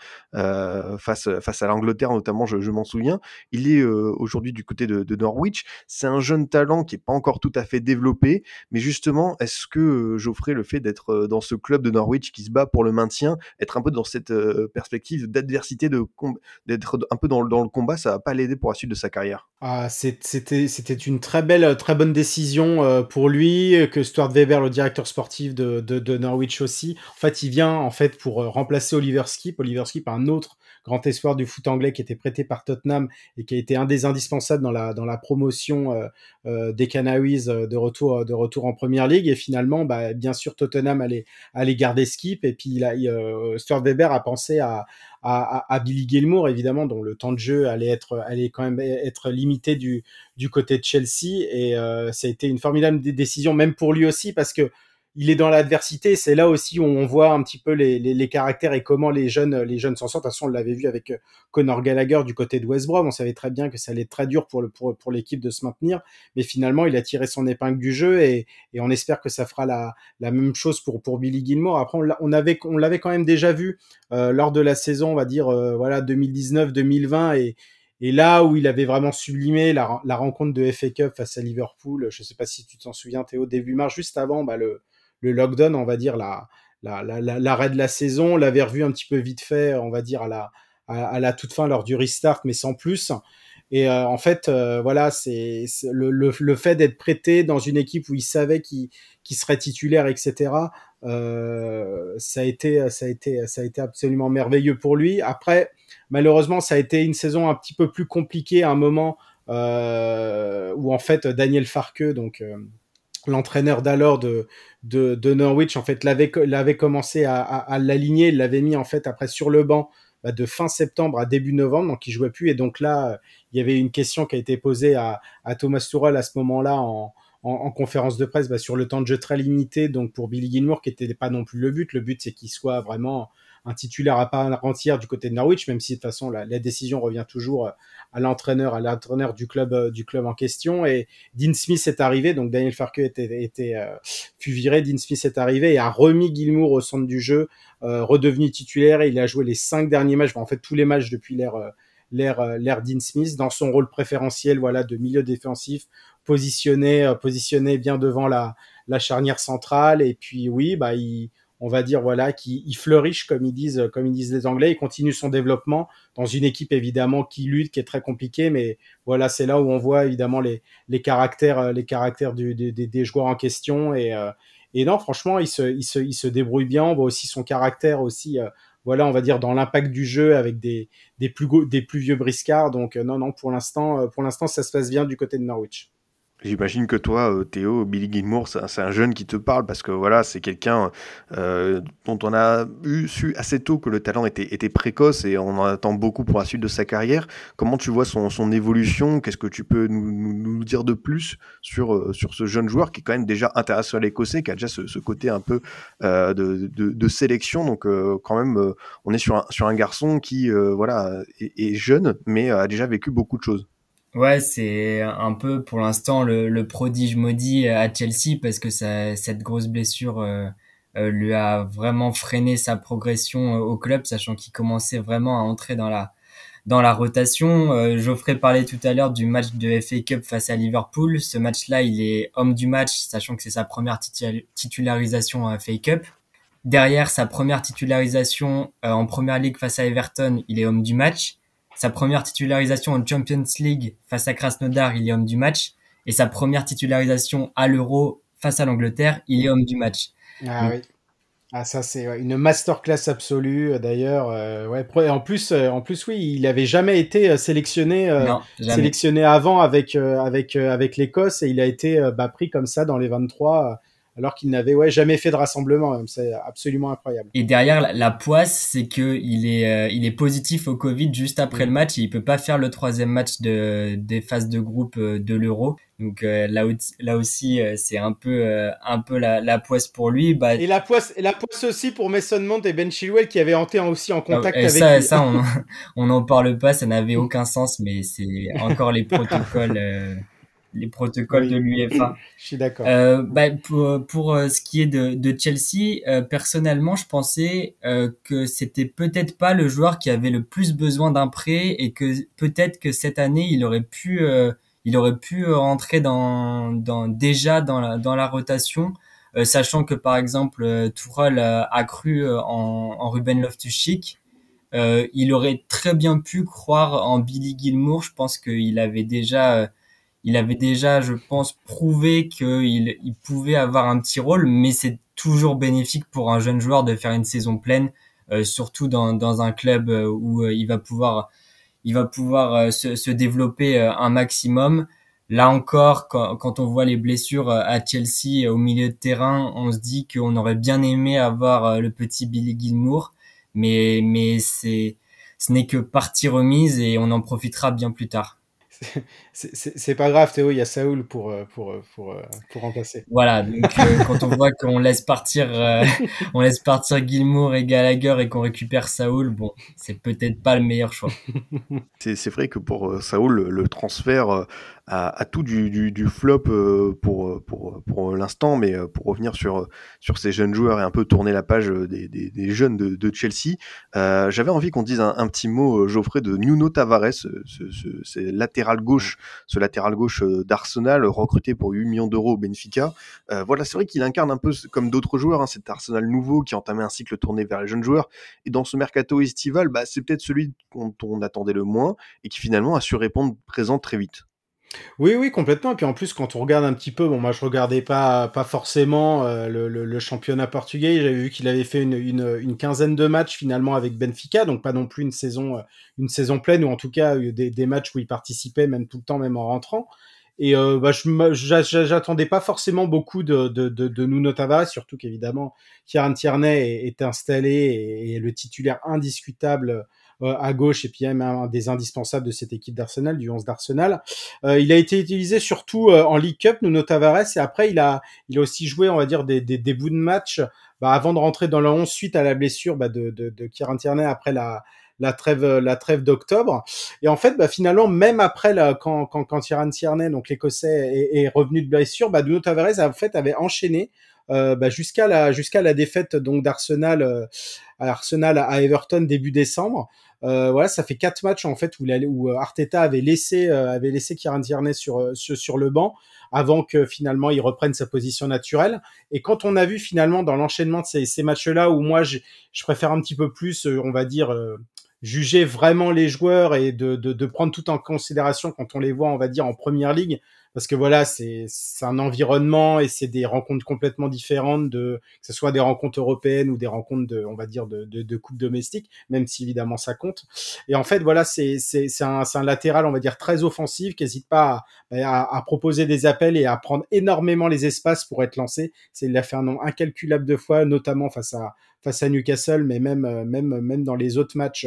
face face à l'Angleterre notamment. Je, m'en souviens. Il est aujourd'hui du côté de, de Norwich. C'est un jeune talent qui est pas encore tout à fait développé, mais juste justement, est-ce que Geoffrey, le fait d'être dans ce club de Norwich qui se bat pour le maintien, être un peu dans cette perspective d'adversité, d'être un peu dans, le combat, ça va pas l'aider pour la suite de sa carrière? Ah, C'était une très belle, très bonne décision pour lui, que Stuart Weber, le directeur sportif de, de, Norwich aussi. En fait, il vient en fait pour remplacer Oliver Skip. Oliver Skip, un autre grand espoir du foot anglais qui était prêté par Tottenham et qui a été un des indispensables dans la, dans la promotion euh, euh, des Canaries de retour, de retour en première ligue. Et finalement, bah, bien sûr, Tottenham allait, allait garder Skip. Et puis, il a, euh, Stuart Weber a pensé à, à, à, Billy Gilmour, évidemment, dont le temps de jeu allait être, allait quand même être limité du, du côté de Chelsea. Et euh, ça a été une formidable décision, même pour lui aussi, parce que il est dans l'adversité. C'est là aussi où on voit un petit peu les, les, caractères et comment les jeunes, les jeunes s'en sortent. De toute façon, on l'avait vu avec euh, Conor Gallagher du côté de West Brom. On savait très bien que ça allait être très dur pour, le, pour, pour l'équipe de se maintenir. Mais finalement, il a tiré son épingle du jeu et, et on espère que ça fera la, la même chose pour, pour Billy Gilmore. Après, on, on avait, on l'avait quand même déjà vu euh, lors de la saison, on va dire, euh, voilà, 2019-2020 et, et là où il avait vraiment sublimé la, la, rencontre de FA Cup face à Liverpool, je ne sais pas si tu t'en souviens Théo, début mars, juste avant bah, le, le lockdown, on va dire, la, l'arrêt la, la, de la saison. On l'avait revu un petit peu vite fait, on va dire, à la, à, la toute fin lors du restart, mais sans plus. Et euh, en fait, euh, voilà, c'est le, le, le, fait d'être prêté dans une équipe où il savait qu'il qu serait titulaire, etc. Euh, ça a été, ça a été, ça a été absolument merveilleux pour lui. Après, malheureusement, ça a été une saison un petit peu plus compliquée à un moment où en fait Daniel Farke, donc l'entraîneur d'alors de, de, Norwich en fait l'avait l'avait commencé à, l'aligner, il l'avait mis en fait après sur le banc bah, de fin septembre à début novembre, donc il jouait plus. Et donc là il y avait une question qui a été posée à, à Thomas Tuchel à ce moment-là en, en, en, conférence de presse bah, sur le temps de jeu très limité donc pour Billy Gilmour qui était pas non plus le but, le but c'est qu'il soit vraiment un titulaire à part entière du côté de Norwich, même si de toute façon la, la décision revient toujours à l'entraîneur, à l'entraîneur du club euh, du club en question. Et Dean Smith est arrivé, donc Daniel Farke était, était euh, fut viré, Dean Smith est arrivé et a remis Gilmour au centre du jeu, euh, redevenu titulaire. Et il a joué les cinq derniers matchs, en fait tous les matchs depuis l'ère euh, l'ère euh, l'ère Dean Smith dans son rôle préférentiel, voilà, de milieu défensif, positionné positionné bien devant la la charnière centrale. Et puis oui, bah il on va dire voilà qui il fleuriche comme ils disent comme ils disent les Anglais, il continue son développement dans une équipe évidemment qui lutte, qui est très compliquée, mais voilà c'est là où on voit évidemment les les caractères les caractères du, des, des joueurs en question et euh, et non franchement il se il se il se débrouille bien, on voit aussi son caractère aussi euh, voilà, on va dire dans l'impact du jeu avec des des plus des plus vieux briscards. Donc euh, non non pour l'instant pour l'instant ça se passe bien du côté de Norwich. J'imagine que toi, euh, Théo, Billy Gilmour, c'est un jeune qui te parle parce que voilà, c'est quelqu'un euh, dont on a eu su assez tôt que le talent était, était, précoce et on en attend beaucoup pour la suite de sa carrière. Comment tu vois son, son évolution? Qu'est-ce que tu peux nous, nous, dire de plus sur, euh, sur ce jeune joueur qui est quand même déjà international écossais, qui a déjà ce, côté un peu de, de, sélection? Donc quand même, on est sur un, sur un garçon qui voilà est jeune, mais a déjà vécu beaucoup de choses. Ouais, c'est un peu pour l'instant le, le, prodige maudit à Chelsea parce que cette grosse blessure euh, euh, lui a vraiment freiné sa progression euh, au club, sachant qu'il commençait vraiment à entrer dans la dans la rotation. Euh, Geoffrey parlait tout à l'heure du match de FA Cup face à Liverpool. Ce match-là, il est homme du match, sachant que c'est sa première titularisation à FA Cup. Derrière sa première titularisation en première ligue face à Everton, il est homme du match sa première titularisation en Champions League face à Krasnodar, il est homme du match. et sa première titularisation à l'Euro face à l'Angleterre, il est homme du match. Ah oui. Ah ça c'est une masterclass absolue d'ailleurs. Euh, ouais, en plus, euh, en plus oui, il avait jamais été euh, sélectionné, euh, Non, sélectionné avant avec euh, avec euh, avec l'Écosse et il a été euh, bah, pris comme ça dans les 23 euh, alors qu'il n'avait ouais jamais fait de rassemblement. C'est absolument incroyable. Et derrière, la, la poisse, c'est que il est, euh, il est positif au Covid juste après Mm. le match et il peut pas faire le troisième match de, des phases de groupe euh, de l'Euro. Donc euh, là, là aussi, euh, c'est un peu, euh, un peu la, la poisse pour lui. Bah, Et la poisse, et la poisse aussi pour Mason Mount et Ben Chilwell qui avaient été aussi en contact et avec ça, lui. ça, on, on n'en parle pas, ça n'avait aucun sens, mais c'est encore les protocoles, euh, les protocoles Oui. de l'UEFA. Je suis d'accord. Euh, bah, pour, pour euh, ce qui est de, de Chelsea, euh, personnellement, je pensais euh, que c'était peut-être pas le joueur qui avait le plus besoin d'un prêt et que peut-être que cette année, il aurait pu, euh, il aurait pu rentrer dans, dans déjà dans la, dans la rotation, euh, sachant que par exemple, euh, euh, a cru euh, en, en Ruben Loftus-Cheek. Euh, il aurait très bien pu croire en Billy Gilmour. Je pense qu'il avait déjà euh, il avait déjà, je pense, prouvé qu'il il pouvait avoir un petit rôle, mais c'est toujours bénéfique pour un jeune joueur de faire une saison pleine, euh, surtout dans, dans un club euh, où euh, il va pouvoir, il va pouvoir euh, se, se développer un maximum. Là encore, quand, quand on voit les blessures à Chelsea au milieu de terrain, on se dit qu'on aurait bien aimé avoir le petit Billy Gilmour, mais, mais c'est, ce n'est que partie remise et on en profitera bien plus tard. C'est- pas grave, Théo, il y a Saoul pour, euh, pour, euh, pour, euh, pour remplacer. Voilà, donc euh, quand on voit qu'on laisse partir, euh, on laisse partir Gilmour et Gallagher et qu'on récupère Saoul, bon, c'est peut-être pas le meilleur choix. C'est c'est vrai que pour Saoul, le, transfert a, a tout du, du, du flop pour, pour, pour l'instant, mais pour revenir sur, sur ces jeunes joueurs et un peu tourner la page des, des, des jeunes de, de Chelsea, euh, j'avais envie qu'on dise un, un petit mot, Geoffrey, de Nuno Tavares, ce, ce latéral gauche, ce latéral gauche euh, d'Arsenal, recruté pour 8 millions d'euros au Benfica. Euh, voilà, c'est vrai qu'il incarne un peu comme d'autres joueurs, hein, cet Arsenal nouveau qui a entamé un cycle tourné vers les jeunes joueurs. Et dans ce mercato estival, bah, c'est peut-être celui dont on attendait le moins et qui finalement a su répondre présent très vite. Oui, oui, complètement. Et puis en plus, quand on regarde un petit peu, bon, moi je regardais pas, pas forcément euh, le, le, le championnat portugais. J'avais vu qu'il avait fait une, une, une quinzaine de matchs finalement avec Benfica, donc pas non plus une saison, euh, une saison pleine, ou en tout cas euh, des, des matchs où il participait même tout le temps, même en rentrant. Et euh, bah, j'attendais pas forcément beaucoup de, de, de, de Nuno Tavares, surtout qu'évidemment, Kieran Tierney est, est installé et, et le titulaire indiscutable à gauche et puis même un des indispensables de cette équipe d'Arsenal, du 11 d'Arsenal. Euh, il a été utilisé surtout euh, en League Cup, Nuno Tavares, et après il a, il a aussi joué, on va dire, des, des, des bouts de match bah, avant de rentrer dans le 11 suite à la blessure bah, de, de, de Kieran Tierney après la, la trêve, la trêve d'octobre. Et en fait, bah, finalement, même après, la, quand, quand, quand Tierney, donc l'Écossais, est, est, revenu de blessure, bah, Nuno Tavares en fait avait enchaîné euh, bah, jusqu'à la jusqu'à la défaite donc d'Arsenal euh, à Arsenal à Everton début décembre. Euh, voilà, ça fait quatre matchs en fait où, où Arteta avait laissé euh, avait laissé Kieran Tierney sur, sur sur le banc avant que finalement il reprenne sa position naturelle. Et quand on a vu finalement dans l'enchaînement de ces, ces matchs-là où moi je, je préfère un petit peu plus, euh, on va dire euh, juger vraiment les joueurs et de, de, de prendre tout en considération quand on les voit, on va dire en première ligue, parce que voilà, c'est un environnement et c'est des rencontres complètement différentes de que ce soit des rencontres européennes ou des rencontres de, on va dire de, de, de coupe domestique, même si évidemment ça compte. Et en fait, voilà, c'est un, un latéral, on va dire très offensif, qui n'hésite pas à, à, à, proposer des appels et à prendre énormément les espaces pour être lancé. C'est il a fait un nombre incalculable de fois, notamment face à face à Newcastle, mais même même même dans les autres matchs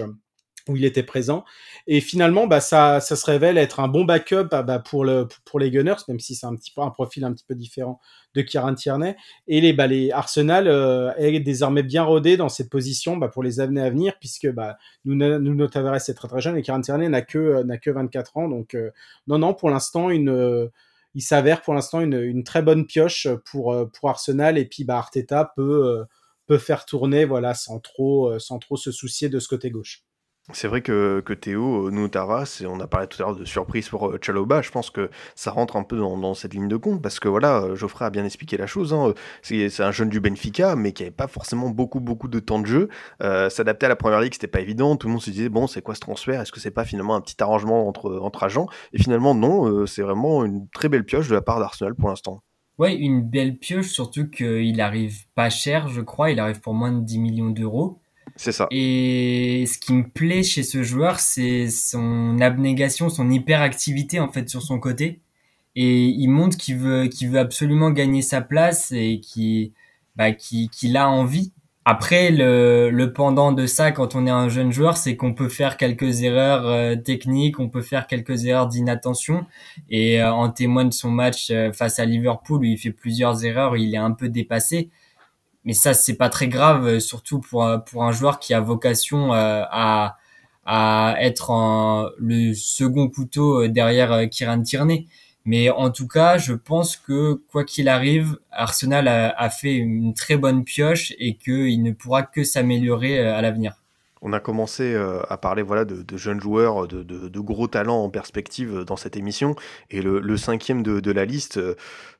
où il était présent. Et finalement, bah, ça, ça se révèle être un bon backup bah, pour, le, pour les Gunners, même si c'est un petit peu un profil un petit peu différent de Kieran Tierney. Et les, bah, les Arsenal euh, est désormais bien rodé dans cette position bah, pour les années à venir, puisque bah, Nuno, Nuno Tavares est très très jeune et Kieran Tierney n'a que, n'a que 24 ans. Donc, euh, non, non, pour l'instant, une. Euh, il s'avère pour l'instant une, une, très bonne pioche pour, pour Arsenal et puis bah, Arteta peut, peut faire tourner voilà sans trop sans trop se soucier de ce côté gauche. C'est vrai que, que Théo Taras, et on a parlé tout à l'heure de surprise pour euh, Chaloba, je pense que ça rentre un peu dans, cette ligne de compte, parce que voilà, euh, Geoffrey a bien expliqué la chose, hein, c'est un jeune du Benfica, mais qui avait pas forcément beaucoup beaucoup de temps de jeu, euh, s'adapter à la première ligue, c'était pas évident, tout le monde se disait, bon, c'est quoi ce transfert, est-ce que c'est pas finalement un petit arrangement entre, agents, et finalement non, euh, c'est vraiment une très belle pioche de la part d'Arsenal pour l'instant. Ouais, une belle pioche, surtout qu'il arrive pas cher, je crois, il arrive pour moins de 10 millions d'euros. C'est ça. Et ce qui me plaît chez ce joueur, c'est son abnégation, son hyperactivité en fait sur son côté. Et il montre qu'il veut, qu'il veut absolument gagner sa place et qu'il, bah, qu'il, qu'il a envie. Après, le, le pendant de ça, quand on est un jeune joueur, c'est qu'on peut faire quelques erreurs euh, techniques, on peut faire quelques erreurs d'inattention. Et euh, en témoigne son match euh, face à Liverpool, où il fait plusieurs erreurs, il est un peu dépassé mais ça c'est pas très grave euh, surtout pour pour un joueur qui a vocation euh, à à être le second couteau euh, derrière Kieran Tierney. Mais en tout cas je pense que quoi qu'il arrive Arsenal a fait une très bonne pioche et qu'il ne pourra que s'améliorer à l'avenir on a commencé euh, à parler voilà, de, de jeunes joueurs, de, de, de, gros talents en perspective dans cette émission. Et le, le cinquième de, la liste,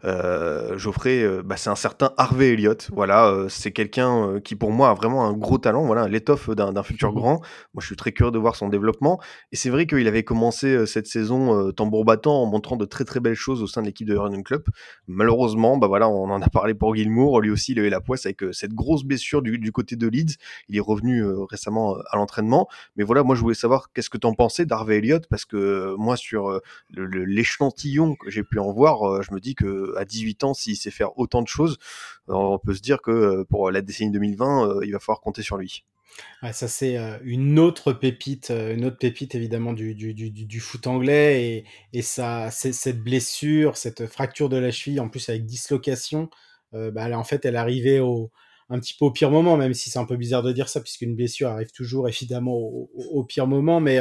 euh, Geoffrey, euh, bah, c'est un certain Harvey Elliott. Voilà, euh, c'est quelqu'un qui pour moi a vraiment un gros talent, voilà, l'étoffe d'un futur mmh grand. Moi, je suis très curieux de voir son développement. Et c'est vrai qu'il avait commencé cette saison tambour battant en montrant de très très belles choses au sein de l'équipe de Running Club. Malheureusement, bah voilà, on en a parlé pour Gilmour. Lui aussi, il a eu la poisse avec cette grosse blessure du, du côté de Leeds. Il est revenu récemment à l'entraînement. Mais voilà, moi je voulais savoir qu'est-ce que tu en pensais d'Harvey Elliott? Parce que euh, moi sur euh, l'échantillon que j'ai pu en voir, euh, je me dis que à 18 ans, s'il sait faire autant de choses, on peut se dire que pour la décennie 2020, il va falloir compter sur lui. ça c'est une autre pépite, une autre pépite évidemment du, du, du, du foot anglais et, et ça, cette blessure, cette fracture de la cheville en plus avec dislocation, bah, en fait elle arrivait au, un petit peu au pire moment, même si c'est un peu bizarre de dire ça, puisqu'une blessure arrive toujours évidemment au, pire moment. Mais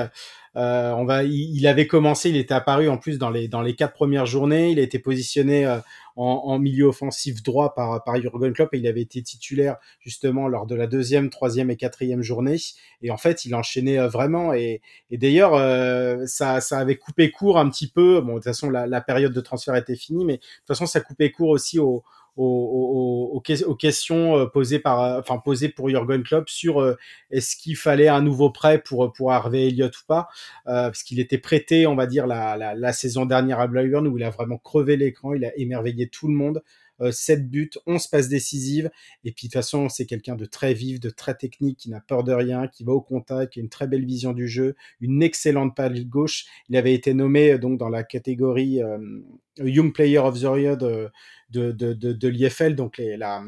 euh, on va, il, avait commencé, il était apparu en plus dans les dans les quatre premières journées. Il a été positionné euh, en, en, milieu offensif droit par par Jurgen Klopp et il avait été titulaire justement lors de la deuxième, troisième et quatrième journée. Et en fait, il enchaînait euh, vraiment. Et, et d'ailleurs, euh, ça ça avait coupé court un petit peu. Bon, de toute façon, la, la période de transfert était finie, mais de toute façon, ça coupait court aussi au aux, aux, aux, questions euh, posées par, euh, enfin posées pour Jurgen Klopp sur euh, est-ce qu'il fallait un nouveau prêt pour pour Harvey Elliott ou pas, parce qu'il était prêté, on va dire la, la, la saison dernière à Blackburn où il a vraiment crevé l'écran, il a émerveillé tout le monde. 7 buts, 11 passes décisives. Et puis de toute façon, c'est quelqu'un de très vif, de très technique, qui n'a peur de rien, qui va au contact, qui a une très belle vision du jeu, une excellente palle gauche. Il avait été nommé donc dans la catégorie Young Player of the Year de, de, de l'IFL, donc les, la,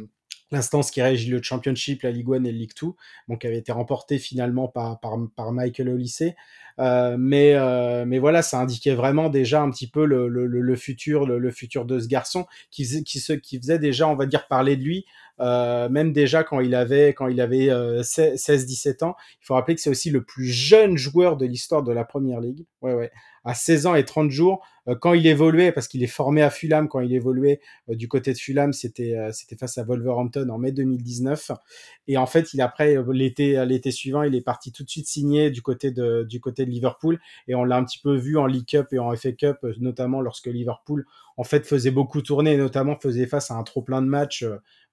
l'instance qui régit le Championship, la Ligue 1 et le Ligue 2, donc qui avait été remporté finalement par, par, par Michael Olysée. Euh, mais, euh, mais voilà, ça indiquait vraiment déjà un petit peu le, le, le futur, le, le, futur de ce garçon qui, qui, se, qui faisait déjà, on va dire, parler de lui euh, même déjà quand il avait quand il avait 16-17 euh, ans. Il faut rappeler que c'est aussi le plus jeune joueur de l'histoire de la Première Ligue. Ouais, ouais. À 16 ans et 30 jours, euh, quand il évoluait, parce qu'il est formé à Fulham, quand il évoluait du côté de Fulham, c'était c'était face à Wolverhampton en mai 2019. Et en fait, il après l'été l'été suivant, il est parti tout de suite signer du côté de du côté de Liverpool. Et on l'a un petit peu vu en League Cup et en FA Cup, notamment lorsque Liverpool en fait faisait beaucoup tourner, notamment faisait face à un trop plein de matchs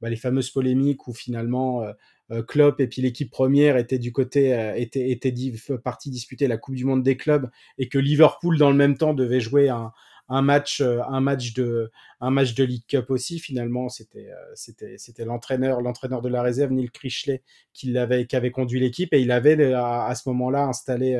bah, les fameuses polémiques où finalement euh, euh, Klopp et puis l'équipe première étaient du côté euh, était était parti disputer la Coupe du Monde des clubs et que Liverpool dans le même temps devait jouer un, un match un match de un match de League Cup aussi finalement. C'était c'était c'était l'entraîneur l'entraîneur de la réserve Neil Critchley qui l'avait qui avait conduit l'équipe et il avait à, à ce moment-là installé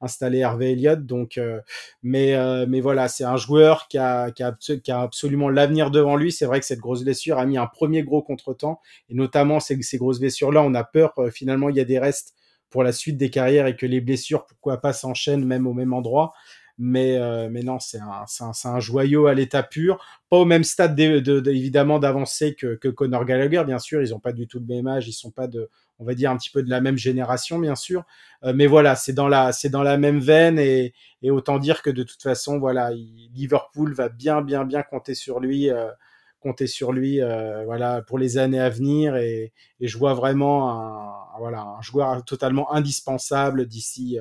installé Hervé Elliott. Donc, euh, mais, euh, mais voilà, c'est un joueur qui a, qui a, qui a absolument l'avenir devant lui. C'est vrai que cette grosse blessure a mis un premier gros contretemps, et notamment ces, ces grosses blessures-là, on a peur. Euh, finalement, il y a des restes pour la suite des carrières et que les blessures, pourquoi pas, s'enchaînent même au même endroit. Mais, euh, mais non, c'est un, un, un, joyau à l'état pur. Pas au même stade, de, de, de, évidemment, d'avancée que, que Conor Gallagher, bien sûr. Ils n'ont pas du tout le même âge, ils sont pas de, on va dire un petit peu de la même génération bien sûr euh, mais voilà c'est dans la c'est dans la même veine et, autant dire que de toute façon voilà Liverpool va bien bien bien compter sur lui euh, compter sur lui voilà, pour les années à venir. Et, et je vois vraiment un, voilà, un joueur totalement indispensable d'ici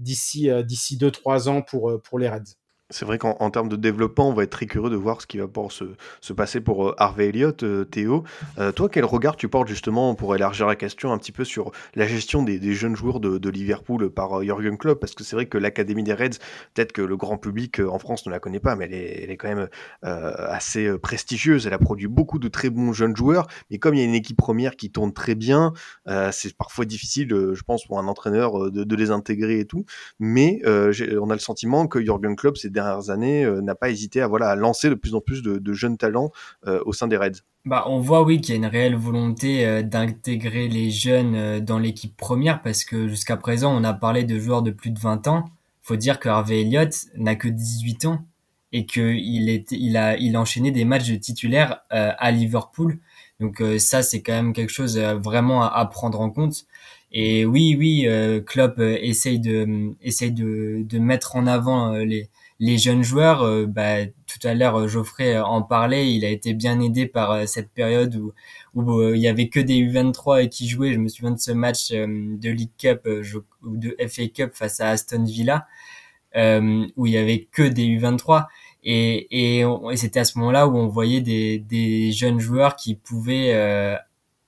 d'ici d'ici 2-3 ans pour, pour les Reds. C'est vrai qu'en termes de développement, on va être très curieux de voir ce qui va pouvoir se, se passer pour euh, Harvey Elliott, euh, Théo. Euh, toi, quel regard tu portes justement pour élargir la question un petit peu sur la gestion des, jeunes joueurs de, Liverpool par Jürgen Klopp? Parce que c'est vrai que l'Académie des Reds, peut-être que le grand public en France ne la connaît pas, mais elle est, elle est quand même euh, assez prestigieuse. Elle a produit beaucoup de très bons jeunes joueurs, mais comme il y a une équipe première qui tourne très bien, euh, c'est parfois difficile, je pense, pour un entraîneur de, de les intégrer et tout. Mais on a le sentiment que Jürgen Klopp, c'est dernières années euh, n'a pas hésité à voilà à lancer de plus en plus de, jeunes talents euh, au sein des Reds. Bah, on voit oui qu'il y a une réelle volonté euh, d'intégrer les jeunes dans l'équipe première parce que jusqu'à présent on a parlé de joueurs de plus de 20 ans. Faut dire que Harvey Elliott n'a que 18 ans et qu'il était, il a, il a enchaîné des matchs de titulaire à Liverpool. Donc ça c'est quand même quelque chose vraiment à, prendre en compte. Et oui, oui, Klopp essaye de, essaye de, de mettre en avant les, les jeunes joueurs, euh, bah, tout à l'heure euh, Geoffrey en parlait, il a été bien aidé par euh, cette période où, il y avait que des U23 qui jouaient. Je me souviens de ce match de League Cup ou de FA Cup face à Aston Villa où il y avait que des U23 et, c'était à ce moment-là où on voyait des, jeunes joueurs qui pouvaient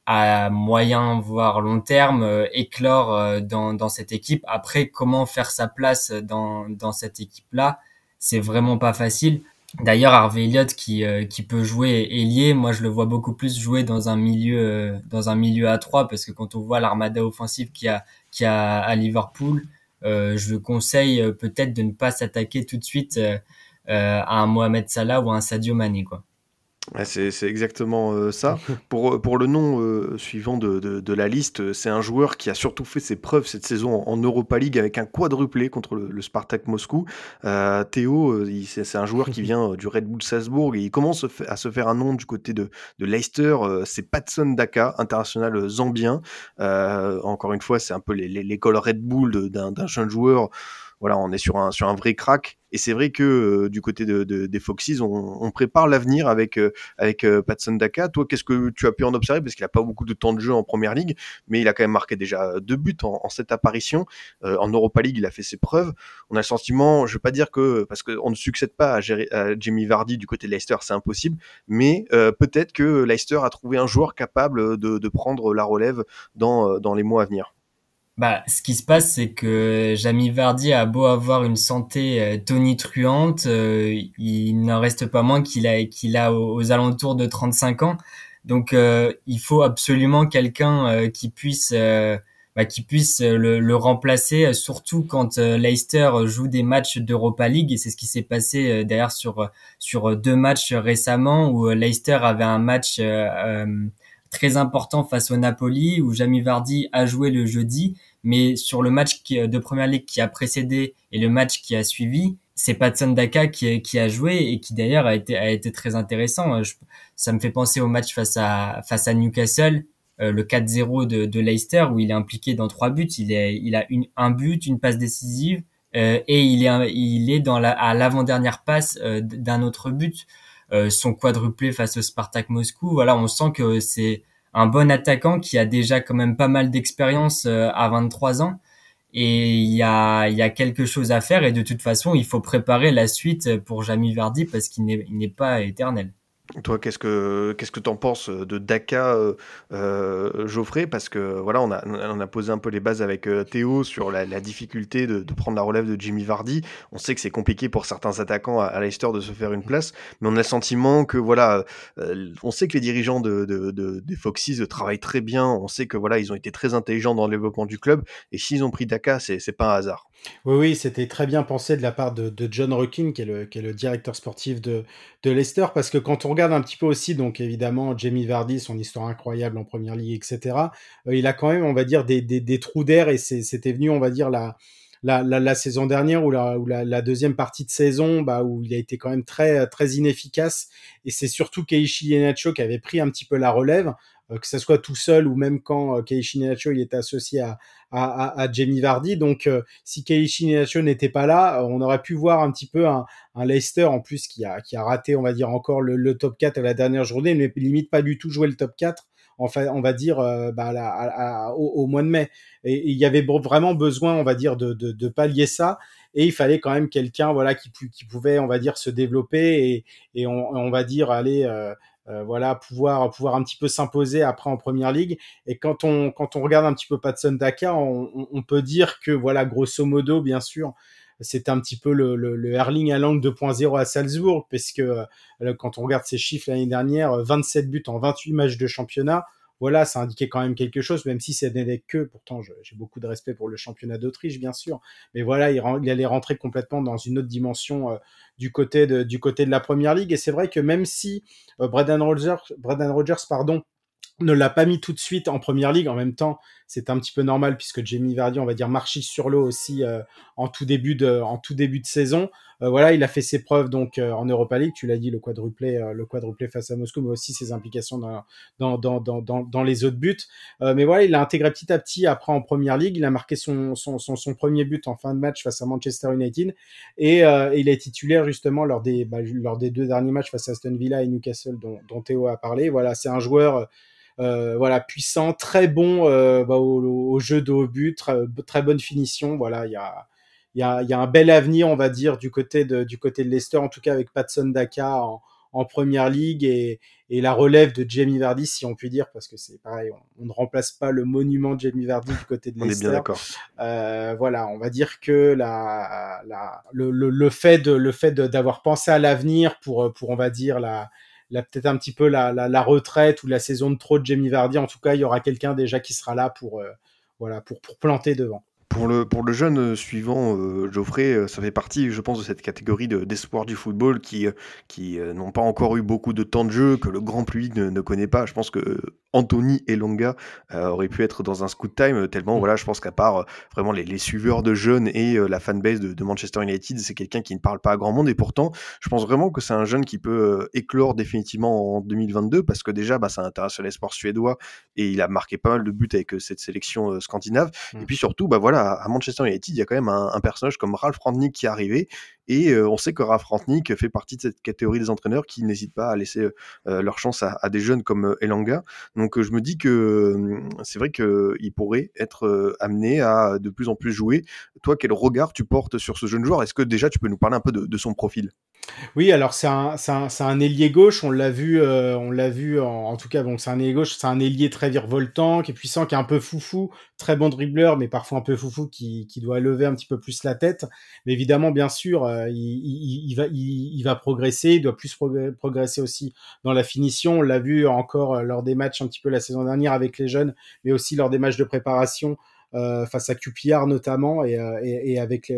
à moyen voire long terme éclore dans, cette équipe. Après, comment faire sa place dans cette équipe-là? C'est vraiment pas facile. D'ailleurs, Harvey Elliott qui, euh, qui peut jouer ailier, moi je le vois beaucoup plus jouer dans un milieu euh, dans un milieu à 3 parce que quand on voit l'armada offensive qu'il y a qui a à Liverpool, euh, je conseille euh, peut-être de ne pas s'attaquer tout de suite à un Mohamed Salah ou à un Sadio Mané quoi c'est exactement euh, ça. Pour, pour le nom euh, suivant de, de, la liste, c'est un joueur qui a surtout fait ses preuves cette saison en, Europa League avec un quadruplé contre le, Spartak Moscou. Euh, Théo, c'est un joueur qui vient du Red Bull Salzbourg et il commence à se faire un nom du côté de, de Leicester. c'est Patson Daka, international zambien. encore une fois, c'est un peu l'école Red Bull d'un jeune joueur voilà, on est sur un, sur un vrai crack. Et c'est vrai que euh, du côté de, des Foxes, on, on prépare l'avenir avec, euh, avec euh, Patson Daka. Toi, qu'est-ce que tu as pu en observer? Parce qu'il n'a pas beaucoup de temps de jeu en première ligue, mais il a quand même marqué déjà deux buts en, en cette apparition. en Europa League, il a fait ses preuves. On a le sentiment, je ne vais pas dire que, parce qu'on ne succède pas à, à, Jamie Vardy du côté de Leicester, c'est impossible, mais peut-être que Leicester a trouvé un joueur capable de, de prendre la relève dans, dans les mois à venir. Bah, ce qui se passe, c'est que Jamie Vardy a beau avoir une santé euh, tonitruante, euh, il n'en reste pas moins qu'il a qu'il a aux, alentours de 35 ans. Donc, euh, il faut absolument quelqu'un qui puisse bah, qui puisse le, le, remplacer, surtout quand Leicester joue des matchs d'Europa League. Et c'est ce qui s'est passé d'ailleurs sur sur deux matchs récemment où Leicester avait un match très important face au Napoli où Jamie Vardy a joué le jeudi mais sur le match de première ligue qui a précédé et le match qui a suivi, c'est Patson Daka qui, qui, a joué et qui d'ailleurs a été, a été très intéressant. ça me fait penser au match face à, face à Newcastle, euh, le 4-0 de, de, Leicester où il est impliqué dans trois buts. Il, est, il a une, un but, une passe décisive euh, et il est, il est dans la, à l'avant-dernière passe euh, d'un autre but. Euh, son quadruplé face au Spartak Moscou, voilà, on sent que c'est un bon attaquant qui a déjà quand même pas mal d'expérience euh, à 23 ans. Et il y a, y a quelque chose à faire et de toute façon, il faut préparer la suite pour Jamie Vardy parce qu'il n'est pas éternel. Toi, qu'est-ce que qu'est-ce que t'en penses de Daka, euh, euh, Geoffrey? Parce que voilà, on a on a posé un peu les bases avec euh, Théo sur la, la difficulté de, de, prendre la relève de Jimmy Vardy. On sait que c'est compliqué pour certains attaquants à, Leicester de se faire une place, mais on a le sentiment que voilà, euh, on sait que les dirigeants de, de, de, des Foxes travaillent très bien. On sait que voilà, ils ont été très intelligents dans le développement du club. Et s'ils ont pris Daka, c'est c'est pas un hasard. Oui, oui, c'était très bien pensé de la part de, de John Ruckin, qui est, le, qui est le directeur sportif de, de Leicester, parce que quand on regarde un petit peu aussi, donc évidemment, Jamie Vardy, son histoire incroyable en première ligue, etc., euh, il a quand même, on va dire, des, des, des trous d'air, et c'était venu, on va dire, la, la, la, saison dernière ou, la, ou la, deuxième partie de saison bah, où il a été quand même très très inefficace et c'est surtout Keiichi Yenacho qui avait pris un petit peu la relève que ce soit tout seul ou même quand Keiichi Nacho il était associé à, à, à, Jamie Vardy. Donc, si Keiichi Nacho n'était pas là, on aurait pu voir un petit peu un, un, Leicester en plus qui a, qui a raté, on va dire, encore le, le top 4 à la dernière journée, mais limite pas du tout joué le top 4 enfin, on va dire, euh, bah, au, mois de mai. Et il y avait vraiment besoin, on va dire, de, de, de pallier ça. Et il fallait quand même quelqu'un, voilà, qui, qui, pouvait, on va dire, se développer et, et on, on, va dire aller. Euh, euh, voilà, pouvoir pouvoir un petit peu s'imposer après en première ligue. Et quand on quand on regarde un petit peu Patson Daka, on, on, peut dire que voilà, grosso modo, bien sûr, c'est un petit peu le, le, le Erling Haaland 2.0 à Salzbourg, parce que euh, quand on regarde ses chiffres l'année dernière, 27 euh, buts en 28 matchs de championnat, voilà, ça indiquait quand même quelque chose, même si ça n'était que, pourtant j'ai beaucoup de respect pour le championnat d'Autriche, bien sûr, mais voilà, il, allait rentrer complètement dans une autre dimension euh, du, côté de, du côté de la Première Ligue, et c'est vrai que même si euh, Rogers, Braden Rogers pardon, ne l'a pas mis tout de suite en première ligue. En même temps, c'est un petit peu normal puisque Jamie Vardy, on va dire, marchait sur l'eau aussi euh, en tout début de, en tout début de saison. Euh, voilà, il a fait ses preuves donc euh, en Europa League. Tu l'as dit, le quadruplé, le quadruplé face à Moscou, mais aussi ses implications dans, dans, dans, dans, dans les autres buts. mais voilà, il a intégré petit à petit après en première ligue. Il a marqué son, son, son, premier but en fin de match face à Manchester United et, il est titulaire justement lors des, bah, lors des deux derniers matchs face à Aston Villa et Newcastle dont, dont Théo a parlé. Voilà, c'est un joueur euh, voilà, puissant, très bon euh, bah, au, jeu de haut but, très, bonne finition. Voilà, il y a, y, a, y a un bel avenir, on va dire, du côté de, du côté de Leicester, en tout cas avec Patson Daka en, en première ligue et, et, la relève de Jamie Vardy, si on peut dire, parce que c'est pareil, on, ne remplace pas le monument de Jamie Vardy du côté de Leicester. On est bien d'accord. Euh, voilà, on va dire que la, la, le, le, le fait de, le fait d'avoir pensé à l'avenir pour, pour, on va dire, la, peut-être un petit peu la, la, la, retraite ou la saison de trop de Jamie Vardy. En tout cas, il y aura quelqu'un déjà qui sera là pour, euh, voilà, pour, pour planter devant. Pour le, pour le jeune euh, suivant, euh, Geoffrey, euh, ça fait partie, je pense, de cette catégorie d'espoir du football qui, qui n'ont pas encore eu beaucoup de temps de jeu, que le grand public ne, ne connaît pas. Je pense que Anthony Elonga aurait pu être dans un scoot time, tellement, mm. voilà, je pense qu'à part vraiment les, les, suiveurs de jeunes et la fanbase de, de Manchester United, c'est quelqu'un qui ne parle pas à grand monde. Et pourtant, je pense vraiment que c'est un jeune qui peut éclore définitivement en 2022, parce que déjà, bah, ça intéresse l'espoir suédois et il a marqué pas mal de buts avec cette sélection scandinave. Mm. Et puis surtout, bah voilà, à, Manchester United, il y a quand même un, personnage comme Ralph Rangnick qui est arrivé. Et euh, on sait que Ralph Rangnick fait partie de cette catégorie des entraîneurs qui n'hésitent pas à laisser euh, leur chance à, des jeunes comme euh, Elanga. Donc je me dis que c'est vrai qu'il pourrait être amené à de plus en plus jouer. Toi, quel regard tu portes sur ce jeune joueur? Est-ce que déjà tu peux nous parler un peu de, son profil? Oui, alors c'est un, un, un, ailier gauche, on l'a vu, on l'a vu en, tout cas, bon, c'est un ailier gauche, c'est un ailier très virevoltant, qui est puissant, qui est un peu foufou, très bon dribbleur, mais parfois un peu foufou, qui, doit lever un petit peu plus la tête. Mais évidemment, bien sûr, il, il, va, progresser, il doit plus progresser aussi dans la finition. On l'a vu encore lors des matchs un petit peu la saison dernière avec les jeunes, mais aussi lors des matchs de préparation euh, face à QPR notamment euh, et avec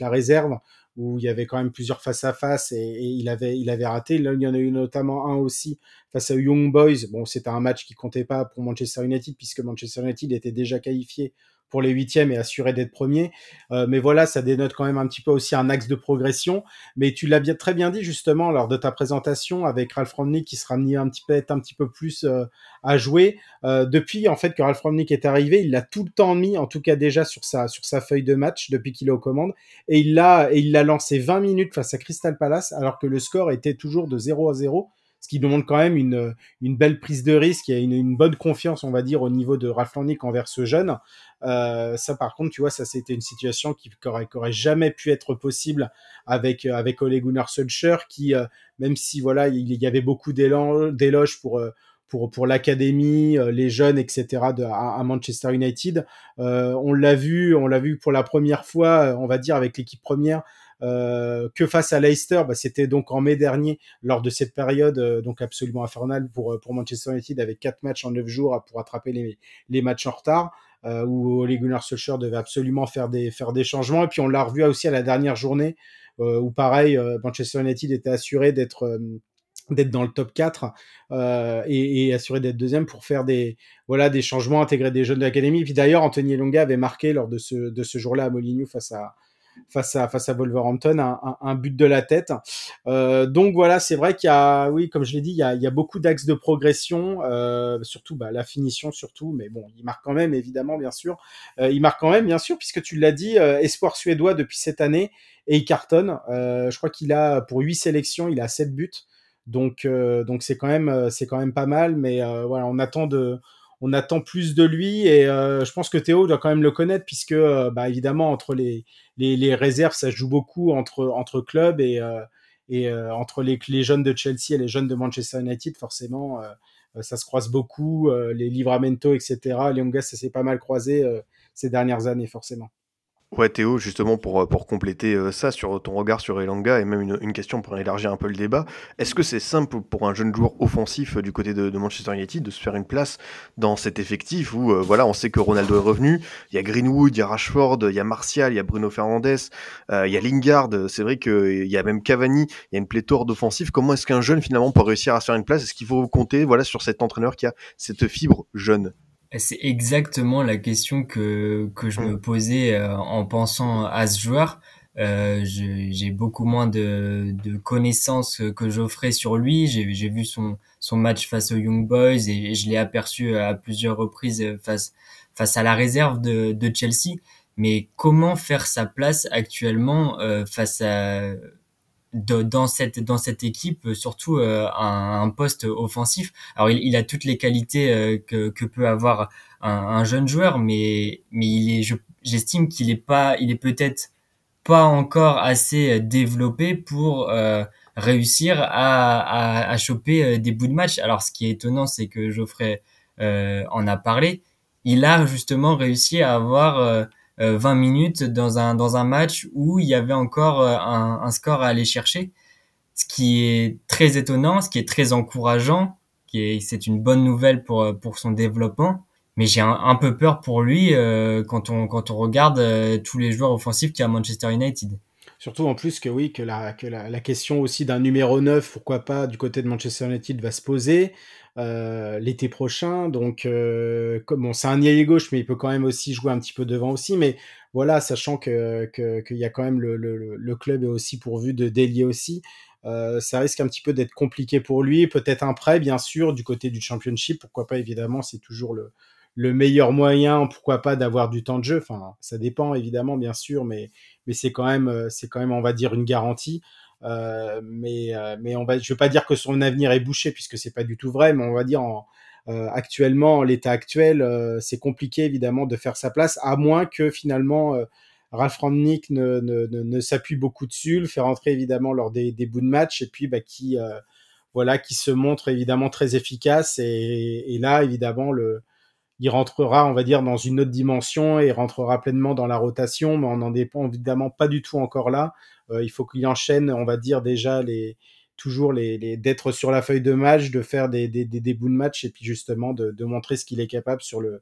la réserve où il y avait quand même plusieurs face à face et, il avait il avait raté. Il y en a eu notamment un aussi face à Young Boys. Bon, c'était un match qui comptait pas pour Manchester United puisque Manchester United était déjà qualifié pour les huitièmes et assurer d'être premier. Euh, mais voilà, ça dénote quand même un petit peu aussi un axe de progression. Mais tu l'as bien très bien dit justement lors de ta présentation avec Ralph Rangnick qui sera amené un petit peu être un petit peu plus euh, à jouer. Euh, depuis en fait que Ralph Rangnick est arrivé, il l'a tout le temps mis, en tout cas déjà sur sa sur sa feuille de match depuis qu'il est aux commandes, et il l'a et il l'a lancé 20 minutes face à Crystal Palace alors que le score était toujours de 0 à 0 ce qui demande quand même une, une belle prise de risque et une, une bonne confiance, on va dire, au niveau de Ralph Rangnick envers ce jeune. Euh, ça, par contre, tu vois, ça c'était une situation qui aurait, aurait, jamais pu être possible avec avec Ole Gunnar Solskjaer, qui, euh, même si voilà, il y avait beaucoup d'éloges pour euh, pour, pour l'académie, les jeunes, etc. À, Manchester United. Euh, on l'a vu, on l'a vu pour la première fois, on va dire avec l'équipe première euh, que face à Leicester, bah, c'était donc en mai dernier, lors de cette période euh, donc absolument infernale pour, euh, pour Manchester United, avec quatre matchs en neuf jours pour attraper les, les matchs en retard. Euh, où Ole Gunnar Solskjaer devait absolument faire des, faire des changements. Et puis on l'a revu aussi à la dernière journée, euh, où pareil, Manchester United était assuré d'être d'être dans le top 4 euh, et, et, assuré d'être deuxième pour faire des voilà des changements, intégrer des jeunes de l'académie. Puis d'ailleurs, Anthony Elonga avait marqué lors de ce, de ce jour-là à Molineux face à, face à face à Wolverhampton, un, but de la tête. Euh, donc voilà, c'est vrai qu'il y a, oui, comme je l'ai dit, il y a, il y a beaucoup d'axes de progression, euh, surtout bah, la finition surtout, mais bon, il marque quand même évidemment, bien sûr, euh, il marque quand même, bien sûr, puisque tu l'as dit, espoir suédois depuis cette année et il cartonne. Je crois qu'il a pour huit sélections, il a sept buts, donc donc c'est quand même c'est quand même pas mal, mais voilà, on attend de on attend plus de lui et euh, je pense que Théo doit quand même le connaître puisque euh, bah, évidemment entre les, les, réserves ça joue beaucoup entre entre clubs et euh, et entre les, les jeunes de Chelsea et les jeunes de Manchester United forcément ça se croise beaucoup les Livramento etc Leongas ça s'est pas mal croisé ces dernières années forcément Ouais, Théo, justement, pour, euh, pour compléter euh, ça sur ton regard sur Elanga, et même une, une question pour élargir un peu le débat, est-ce que c'est simple pour un jeune joueur offensif euh, du côté de, Manchester United de se faire une place dans cet effectif où, voilà, on sait que Ronaldo est revenu, il y a Greenwood, il y a Rashford, il y a Martial, il y a Bruno Fernandes, il y a Lingard, c'est vrai qu'il y a même Cavani, il y a une pléthore d'offensifs. Comment est-ce qu'un jeune, finalement, peut réussir à se faire une place? Est-ce qu'il faut compter voilà, sur cet entraîneur qui a cette fibre jeune? C'est exactement la question que, que je me mm. posais euh, en pensant à ce joueur. Euh, j'ai beaucoup moins de, de connaissances que j'offrais sur lui. J'ai vu son, son match face aux Young Boys et, je l'ai aperçu à plusieurs reprises face, face à la réserve de, de Chelsea. Mais comment faire sa place actuellement euh, face à de, dans cette dans cette équipe euh, surtout euh, un, un, poste offensif. Alors il, il a toutes les qualités euh, que, que peut avoir un, un, jeune joueur mais mais il est j'estime qu'il est pas il est peut-être pas encore assez développé pour réussir à, à, à, choper des bouts de match. Alors ce qui est étonnant c'est que Geoffrey en a parlé. Il a justement réussi à avoir 20 euh, minutes dans un dans un match où il y avait encore euh, un, un, score à aller chercher, ce qui est très étonnant, ce qui est très encourageant, qui est c'est une bonne nouvelle pour euh, pour son développement. Mais j'ai un, peu peur pour lui euh, quand on quand on regarde tous les joueurs offensifs qu'il y a à Manchester United. Surtout en plus que oui, que la, que la, la question aussi d'un numéro 9, pourquoi pas, du côté de Manchester United va se poser euh, l'été prochain. Donc, euh, bon, c'est un ailier gauche, mais il peut quand même aussi jouer un petit peu devant aussi. Mais voilà, sachant que qu'il y a quand même le, le, club est aussi pourvu de délier aussi. Euh, ça risque un petit peu d'être compliqué pour lui. Peut-être un prêt, bien sûr, du côté du championship. Pourquoi pas, évidemment, c'est toujours le, le meilleur moyen, pourquoi pas, d'avoir du temps de jeu. Enfin, ça dépend évidemment, bien sûr, mais mais c'est quand même, c'est quand même, on va dire, une garantie. Euh, mais euh, mais on va, je veux pas dire que son avenir est bouché puisque c'est pas du tout vrai, mais on va dire en, euh, actuellement, l'état actuel, euh, c'est compliqué évidemment de faire sa place, à moins que finalement Ralph Rangnick ne, ne, ne, s'appuie beaucoup dessus, le fait rentrer évidemment lors des, des bouts de match et puis bah, qui voilà qui se montre évidemment très efficace et, et là évidemment le il rentrera, on va dire, dans une autre dimension et rentrera pleinement dans la rotation, mais on n'en dépend évidemment pas du tout encore là. Euh, il faut qu'il enchaîne, on va dire, déjà les toujours les, d'être sur la feuille de match, de faire des, des, bouts de match et puis justement de, montrer ce qu'il est capable sur le,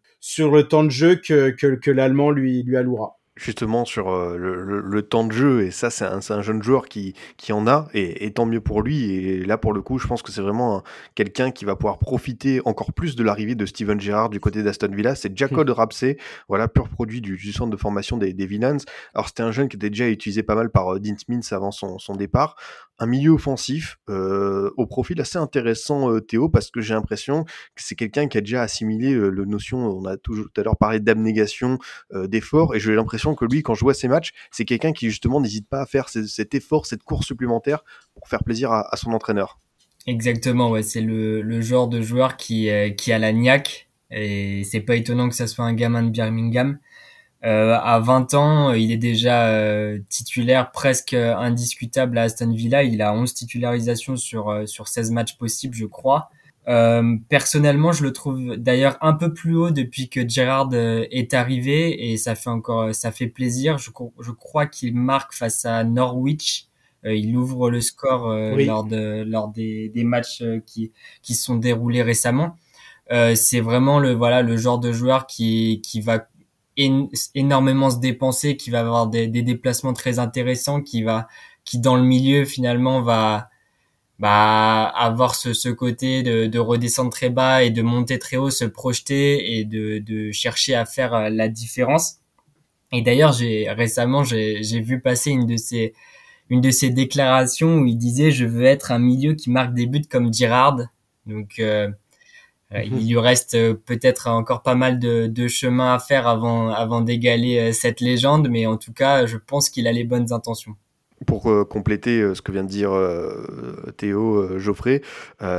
temps de jeu que, l'Allemand lui allouera justement sur euh, le, le, le, temps de jeu. Et ça c'est un, un, jeune joueur qui, qui en a. Et, et, tant mieux pour lui. Et là pour le coup je pense que c'est vraiment quelqu'un qui va pouvoir profiter encore plus de l'arrivée de Steven Gerrard du côté d'Aston Villa. C'est Jacob mmh. Rapsey voilà pur produit du, du, centre de formation des, des Villains. Alors c'était un jeune qui était déjà utilisé pas mal par euh, Dean Smith avant son, son départ. Un milieu offensif euh, au profil assez intéressant euh, Théo parce que j'ai l'impression que c'est quelqu'un qui a déjà assimilé euh, le notion on a toujours tout à l'heure parlé d'abnégation d'effort. Et j'ai l'impression que lui quand je vois ses matchs c'est quelqu'un qui justement n'hésite pas à faire cet effort cette course supplémentaire pour faire plaisir à, son entraîneur exactement ouais c'est le, le genre de joueur qui qui a la niaque et c'est pas étonnant que ça soit un gamin de Birmingham euh, à 20 ans, il est déjà euh, titulaire presque indiscutable à Aston Villa. Il a 11 titularisations sur, euh, sur 16 matchs possibles, je crois. Euh, personnellement, je le trouve d'ailleurs un peu plus haut depuis que Gerrard est arrivé et ça fait encore ça fait plaisir. Je, je crois qu'il marque face à Norwich. il ouvre le score oui. lors de lors des, des matchs qui qui sont déroulés récemment. c'est vraiment le voilà le genre de joueur qui qui va énormément se dépenser, qui va avoir des, des, déplacements très intéressants, qui va, qui dans le milieu finalement va, bah, avoir ce, ce côté de, de redescendre très bas et de monter très haut, se projeter et de, de chercher à faire euh, la différence. Et d'ailleurs, j'ai récemment j'ai vu passer une de ses une de ses déclarations où il disait je veux être un milieu qui marque des buts comme Girard. Donc euh, euh, il lui reste euh, peut-être encore pas mal de, de, chemin à faire avant avant d'égaler cette légende, mais en tout cas, je pense qu'il a les bonnes intentions pour euh, compléter euh, ce que vient de dire euh, Théo Geoffrey,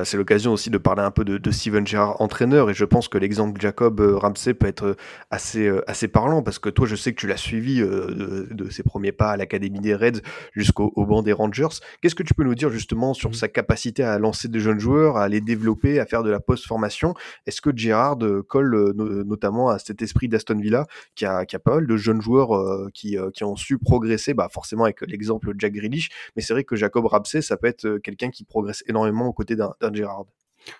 c'est l'occasion aussi de parler un peu de, Steven Gerrard, entraîneur, et je pense que l'exemple Jacob Ramsey peut être assez, assez parlant, parce que toi, je sais que tu l'as suivi de, ses premiers pas à l'Académie des Reds jusqu'au banc des Rangers. Qu'est-ce que tu peux nous dire justement sur sa capacité à lancer des jeunes joueurs, à les développer, à faire de la post-formation? Est-ce que Gerrard colle notamment à cet esprit d'Aston Villa, qui a, qui a pas mal de jeunes joueurs qui, qui ont su progresser, bah forcément avec l'exemple Jack Grealish, mais c'est vrai que Jacob Rapsey, ça peut être euh, quelqu'un qui progresse énormément aux côtés d'un Gerrard.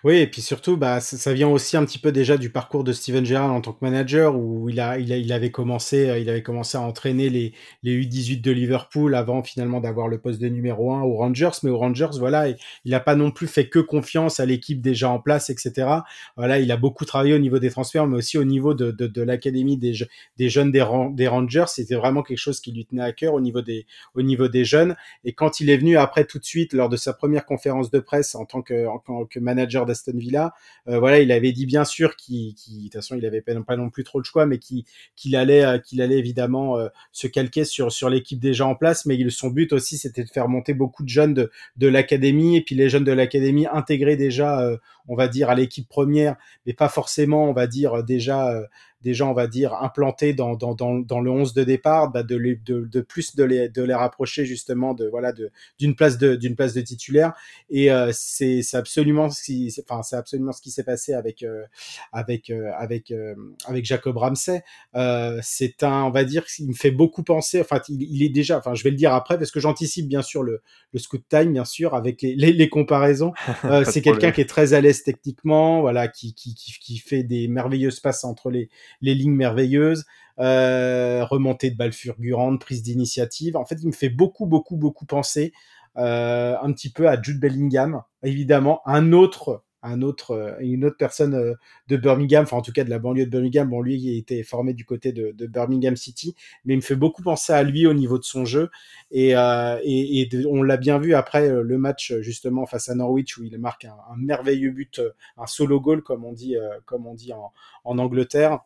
Oui, et puis surtout, bah, ça, vient aussi un petit peu déjà du parcours de Steven Gerrard en tant que manager, où il, a, il, a, il avait commencé, euh, il avait commencé à entraîner les, les U18 de Liverpool avant finalement d'avoir le poste de numéro 1 aux Rangers. Mais aux Rangers, voilà, il n'a pas non plus fait que confiance à l'équipe déjà en place, etc. Voilà, il a beaucoup travaillé au niveau des transferts, mais aussi au niveau de, de, de l'académie des, des jeunes des, des Rangers. C'était vraiment quelque chose qui lui tenait à cœur au niveau des, au niveau des jeunes. Et quand il est venu après tout de suite, lors de sa première conférence de presse en tant que, en tant que manager d'Aston Villa. Euh, voilà, il avait dit bien sûr qu'il, de toute façon, il avait pas, non plus trop le choix, mais qu'il allait, euh, qu'il allait évidemment euh, se calquer sur l'équipe déjà en place. Mais son but aussi, c'était de faire monter beaucoup de jeunes de, de l'académie et puis les jeunes de l'académie intégrés déjà, on va dire, à l'équipe première, mais pas forcément, on va dire déjà déjà, on va dire, implantés dans, dans, dans, dans le 11 de départ, bah de, de, de, plus de les, de les rapprocher justement de voilà de d'une place de d'une place de titulaire. Et euh, c'est absolument ce qui, enfin c'est absolument ce qui s'est passé avec euh, avec euh, avec euh, avec Jacob Ramsey. c'est un, on va dire, il me fait beaucoup penser. Enfin, il, il, est déjà, enfin, je vais le dire après parce que j'anticipe bien sûr le le scoot time, bien sûr, avec les les, les comparaisons. c'est quelqu'un qui est très à l'aise techniquement, voilà, qui, qui qui qui fait des merveilleuses passes entre les les lignes merveilleuses, euh, remontée de balles fulgurantes, prise d'initiative. En fait, il me fait beaucoup, beaucoup, beaucoup penser euh, un petit peu à Jude Bellingham, évidemment, un autre un autre, euh, une autre personne euh, de Birmingham, enfin en tout cas de la banlieue de Birmingham. Bon, lui, il était formé du côté de, Birmingham City, mais il me fait beaucoup penser à lui au niveau de son jeu. Et, on l'a bien vu après le match justement face à Norwich où il marque un, merveilleux but, un solo goal comme on dit, comme on dit en Angleterre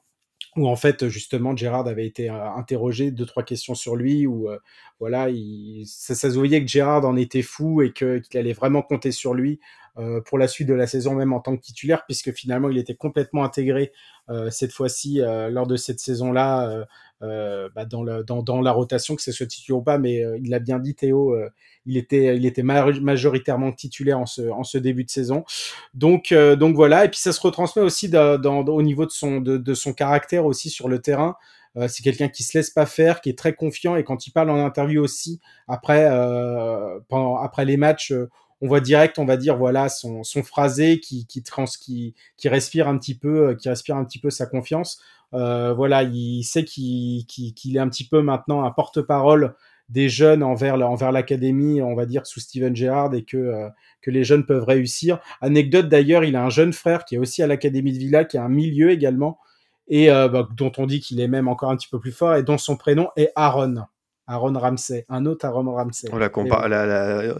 où en fait justement Gérard avait été euh, interrogé deux trois questions sur lui où euh, voilà il, ça, ça, se voyait que Gérard en était fou et qu'il allait vraiment compter sur lui euh, pour la suite de la saison même en tant que titulaire puisque finalement il était complètement intégré cette fois-ci lors de cette saison là bah, dans, le, dans, dans, la rotation que ce soit titulaire ou pas mais il l'a bien dit Théo il était, il était majoritairement titulaire en ce, en ce début de saison. Donc, euh, donc voilà. Et puis ça se retransmet aussi dans, dans, au niveau de son, de, de, son caractère aussi sur le terrain. Euh, c'est quelqu'un qui se laisse pas faire, qui est très confiant et quand il parle en interview aussi après, euh, pendant, après les matchs, euh, on voit direct, on va dire voilà son, son phrasé qui qui, trans, qui qui respire un petit peu, euh, qui respire un petit peu sa confiance. Euh, voilà, il sait qu'il est un petit peu maintenant un porte-parole des jeunes envers envers l'académie, on va dire sous Steven Gerrard et que euh, que les jeunes peuvent réussir. Anecdote d'ailleurs, il a un jeune frère qui est aussi à l'académie de Villa, qui a un milieu également et euh, bah, dont on dit qu'il est même encore un petit peu plus fort et dont son prénom est Aaron. Aaron Ramsey, un autre Aaron Ramsey. On la compare,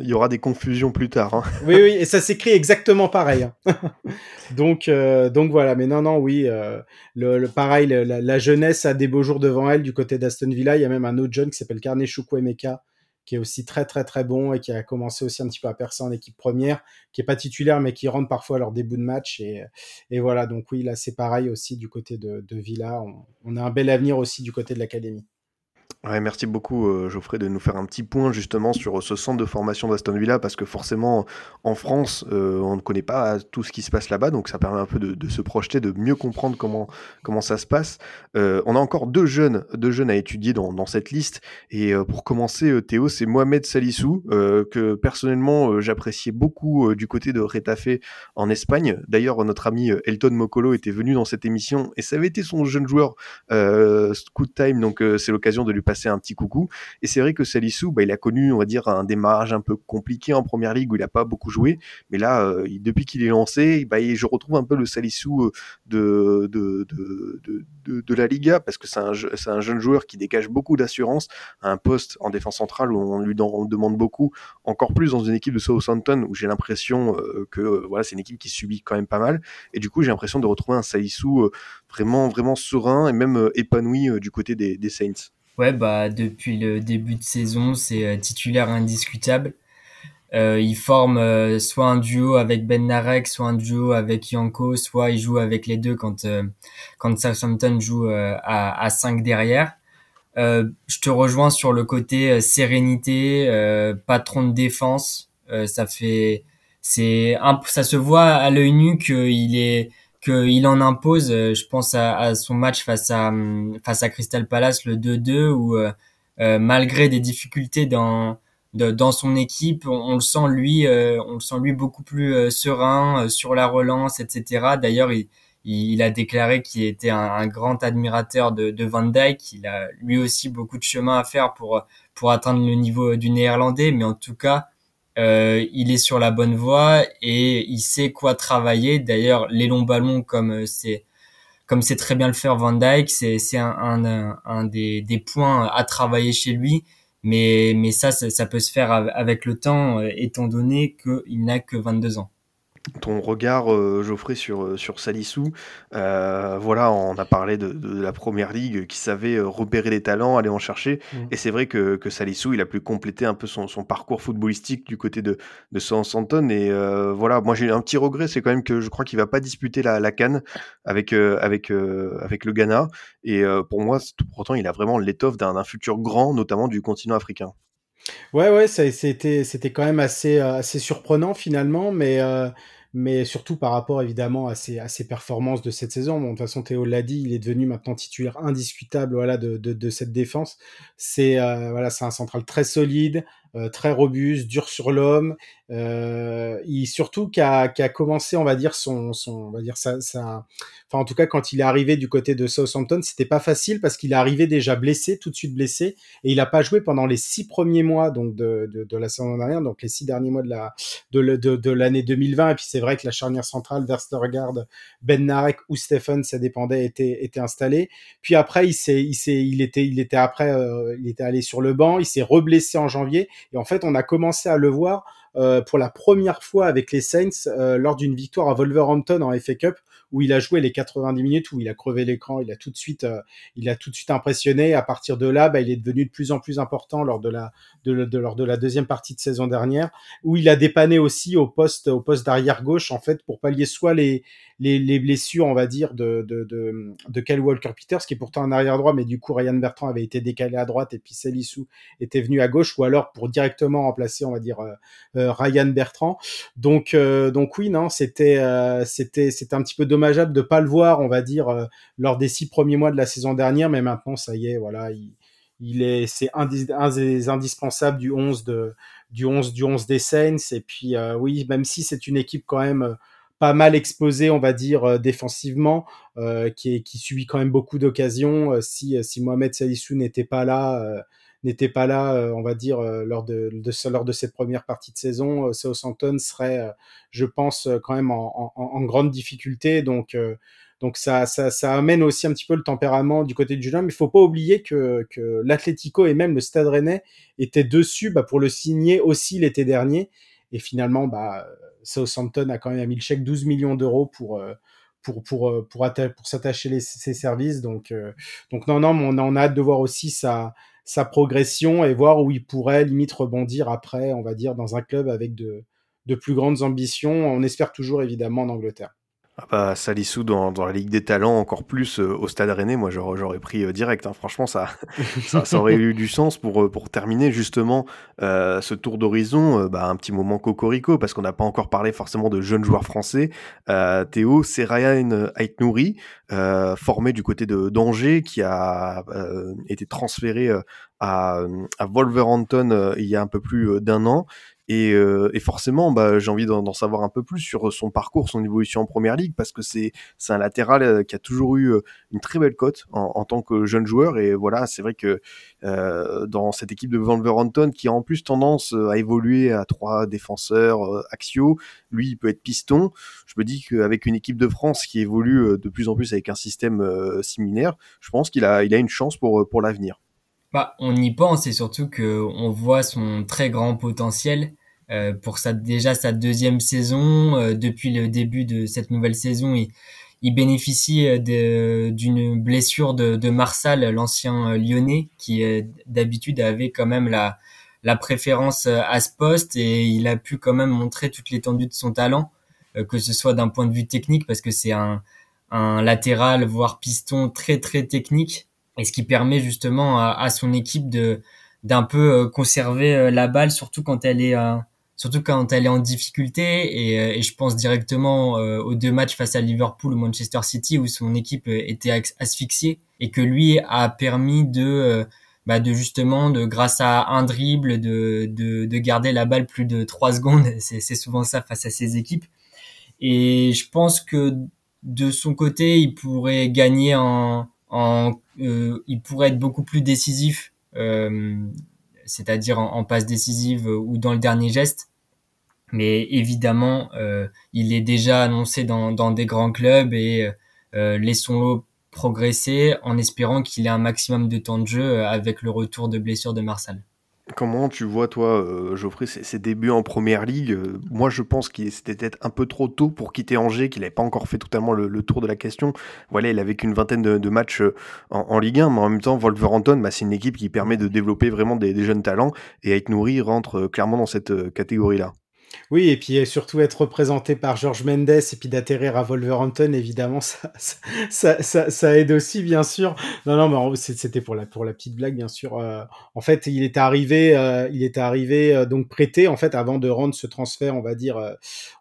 il y aura des confusions plus tard. Hein. Oui, oui, et ça s'écrit exactement pareil. Hein. donc, euh, donc voilà, mais non, non, oui, euh, le, pareil, la, jeunesse a des beaux jours devant elle du côté d'Aston Villa. Il y a même un autre jeune qui s'appelle Carne Chukwuemeka, qui est aussi très très très bon et qui a commencé aussi un petit peu à percer en équipe première, qui est pas titulaire mais qui rentre parfois à leur début de match et, et voilà donc oui là c'est pareil aussi du côté de, Villa, on, on, a un bel avenir aussi du côté de l'académie. Ouais, merci beaucoup euh, Geoffrey de nous faire un petit point justement sur ce centre de formation d'Aston Villa parce que forcément en France euh, on ne connaît pas tout ce qui se passe là-bas donc ça permet un peu de, se projeter, de mieux comprendre comment, comment ça se passe. Euh, on a encore deux jeunes, deux jeunes à étudier dans, cette liste et euh, pour commencer euh, Théo c'est Mohamed Salissou que personnellement j'appréciais beaucoup du côté de Retafe en Espagne. D'ailleurs notre ami Elton Mokolo était venu dans cette émission et ça avait été son jeune joueur Scoot Time donc c'est l'occasion de lui passer passer un petit coucou. Et c'est vrai que Salissou, bah, il a connu, on va dire, un démarrage un peu compliqué en première ligue où il a pas beaucoup joué. Mais là, euh, depuis qu'il est lancé, bah, je retrouve un peu le Salissou de, de, la Liga parce que c'est un, un, jeune joueur qui dégage beaucoup d'assurance à un poste en défense centrale où on lui demande beaucoup, encore plus dans une équipe de Southampton où j'ai l'impression que voilà, c'est une équipe qui subit quand même pas mal. Et du coup, j'ai l'impression de retrouver un Salissou vraiment, vraiment serein et même épanoui du côté des Saints. Ouais, bah, depuis le début de saison, c'est titulaire indiscutable. Euh, il forme euh, soit un duo avec Ben Narek, soit un duo avec Yanko, soit il joue avec les deux quand euh, quand Southampton joue à, à 5 derrière. je te rejoins sur le côté sérénité, patron de défense. ça fait c'est ça se voit à l'œil nu qu'il est qu'il en impose. Je pense à, son match face à face à Crystal Palace le 2-2 où malgré des difficultés dans dans son équipe, on, le sent lui, euh, on le sent lui beaucoup plus euh, serein euh, sur la relance, etc. D'ailleurs, il, a déclaré qu'il était un, grand admirateur de, de Van Dijk. Il a lui aussi beaucoup de chemin à faire pour pour atteindre le niveau du néerlandais, mais en tout cas, il est sur la bonne voie et il sait quoi travailler. D'ailleurs, les longs ballons, comme c'est comme c'est très bien le faire Van Dijk, c'est c'est un, un, un des, des points à travailler chez lui mais, mais ça, ça, ça peut se faire avec le temps, euh, étant donné qu'il n'a que 22 ans ton regard, euh, Geoffrey, sur, euh, sur Salissou. Euh, voilà, on a parlé de, de, la première ligue qui savait repérer les talents, aller en chercher. Mmh. Et c'est vrai que, que Salissou, il a pu compléter un peu son, son parcours footballistique du côté de, de Southampton. Et voilà, moi j'ai un petit regret, c'est quand même que je crois qu'il va pas disputer la, la Cannes avec, avec, avec le Ghana. Et pour moi, pourtant, il a vraiment l'étoffe d'un futur grand, notamment du continent africain. Ouais, ouais, c'était c'était quand même assez, assez surprenant finalement, mais mais surtout par rapport évidemment à ses, à ses performances de cette saison. Bon, de toute façon, Théo l'a dit, il est devenu maintenant titulaire indiscutable voilà, de, de, de cette défense. C'est euh, voilà, c'est un central très solide, euh, très robuste, dur sur l'homme. Euh, il surtout qui a, qui a, commencé, on va dire son, son on va dire ça, ça, enfin en tout cas quand il est arrivé du côté de Southampton, c'était pas facile parce qu'il est arrivé déjà blessé, tout de suite blessé, et il a pas joué pendant les six premiers mois donc de, de, de la saison dernière, donc les six derniers mois de la de, de, de l'année 2020. Et puis c'est vrai que la charnière centrale, Verstergaard, Ben Narek ou Stephen, ça dépendait, était était installé. Puis après il s'est il s'est il était il était après euh, il était allé sur le banc, il s'est reblessé en janvier et en fait, on a commencé à le voir euh, pour la première fois avec les Saints euh, lors d'une victoire à Wolverhampton en FA Cup où il a joué les 90 minutes où il a crevé l'écran, il a tout de suite euh, il a tout de suite impressionné à partir de là, bah, il est devenu de plus en plus important lors de la de, de, lors de la deuxième partie de saison dernière où il a dépanné aussi au poste au poste d'arrière gauche en fait pour pallier soit les les, les blessures on va dire de de de, de Kyle Walker Peters qui est pourtant un arrière droit mais du coup Ryan Bertrand avait été décalé à droite et puis Salissou était venu à gauche ou alors pour directement remplacer on va dire euh, Ryan Bertrand. Donc, euh, donc oui, non, c'était, euh, c'était, c'était un petit peu dommageable de pas le voir, on va dire, lors des six premiers mois de la saison dernière, mais maintenant, ça y est, voilà, il, il est, c'est un des, indispensables du 11 de, du 11, du 11 des Saints. Et puis, oui, même si c'est une équipe quand même pas mal exposée, on va dire, défensivement, qui, qui subit quand même beaucoup d'occasions. si, si Mohamed Salissou n'était pas là, n'était pas là, euh, on va dire, euh, lors de, de, lors de cette première partie de saison, euh, Southampton serait, je pense, quand même en, en, en grande difficulté. Donc, donc ça, ça, ça, amène aussi un petit peu le tempérament du côté du jeune homme. Il faut pas oublier que, que l'Atlético et même le Stade Rennais étaient dessus bah, pour le signer aussi l'été dernier. Et finalement, bah, Southampton a quand même mis le chèque 12 millions d'euros pour, pour, pour, pour, pour s'attacher ses services. Donc, donc non, non, on a, on a hâte de voir aussi sa, sa progression et voir où il pourrait limite rebondir après, on va dire, dans un club avec de, de plus grandes ambitions. On espère toujours évidemment en Angleterre. Ah bah, Salissou dans, dans, la Ligue des Talents, encore plus euh, au Stade Rennais, moi j'aurais pris euh, direct. Hein. Franchement, ça, ça, ça, aurait eu du sens pour, euh, pour terminer justement ce tour d'horizon. bah, un petit moment cocorico, parce qu'on n'a pas encore parlé forcément de jeunes joueurs français. Théo, c'est Ryan Aitnouri, formé du côté de d'Angers, qui a été transféré à, à Wolverhampton il y a un peu plus d'un an. Et, euh, et, forcément, bah, j'ai envie d'en savoir un peu plus sur son parcours, son évolution en première ligue, parce que c'est un latéral euh, qui a toujours eu euh, une très belle cote en, en, tant que jeune joueur. Et voilà, c'est vrai que euh, dans cette équipe de Wolverhampton, qui a en plus tendance à évoluer à trois défenseurs axiaux, lui, il peut être piston. Je me dis qu'avec une équipe de France qui évolue de plus en plus avec un système similaire, je pense qu'il a, il a une chance pour, pour l'avenir. Bah, on y pense et surtout qu'on voit son très grand potentiel euh, pour sa, déjà sa deuxième saison. Euh, depuis le début de cette nouvelle saison, il, il bénéficie euh, d'une blessure de, de Marsal, l'ancien lyonnais, qui d'habitude avait quand même la, la préférence à ce poste et il a pu quand même montrer toute l'étendue de son talent, que ce soit d'un point de vue technique, parce que c'est un, un latéral, voire piston très très technique, et ce qui permet justement à, à son équipe de d'un peu conserver la balle, surtout quand elle est surtout quand elle est en difficulté. Et, euh, et je pense directement euh, aux deux matchs face à Liverpool ou Manchester City où son équipe euh, était asphyxiée et que lui a permis de bah de justement de grâce à un dribble de, de, de garder la balle plus de trois secondes c'est souvent ça face à ses équipes et je pense que de son côté il pourrait gagner en, euh, il pourrait être beaucoup plus décisif euh, c'est-à-dire en, passe décisive ou dans le dernier geste mais évidemment, euh, il est déjà annoncé dans, dans des grands clubs et laissons-le progresser en espérant qu'il ait un maximum de temps de jeu avec le retour de blessure de Marsal. Comment tu vois, toi, euh, Geoffrey, ses, débuts en première ligue Moi, je pense qu'il c'était peut-être un peu trop tôt pour quitter Angers, qu'il n'avait pas encore fait totalement le, tour de la question. Voilà, il avait qu'une vingtaine de, matchs en, Ligue 1, mais en même temps, Wolverhampton, bah, c'est une équipe qui permet de développer vraiment des, jeunes talents et être nourri rentre clairement dans cette catégorie-là. Oui, et puis surtout être représenté par George Mendes et puis d'atterrir à Wolverhampton, évidemment, ça, ça, ça, ça, aide aussi, bien sûr. Non, non, mais c'était pour la, pour la petite blague, bien sûr. Euh, en fait, il est arrivé, euh, il est arrivé euh, donc prêté, en fait, avant de rendre ce transfert, on va dire,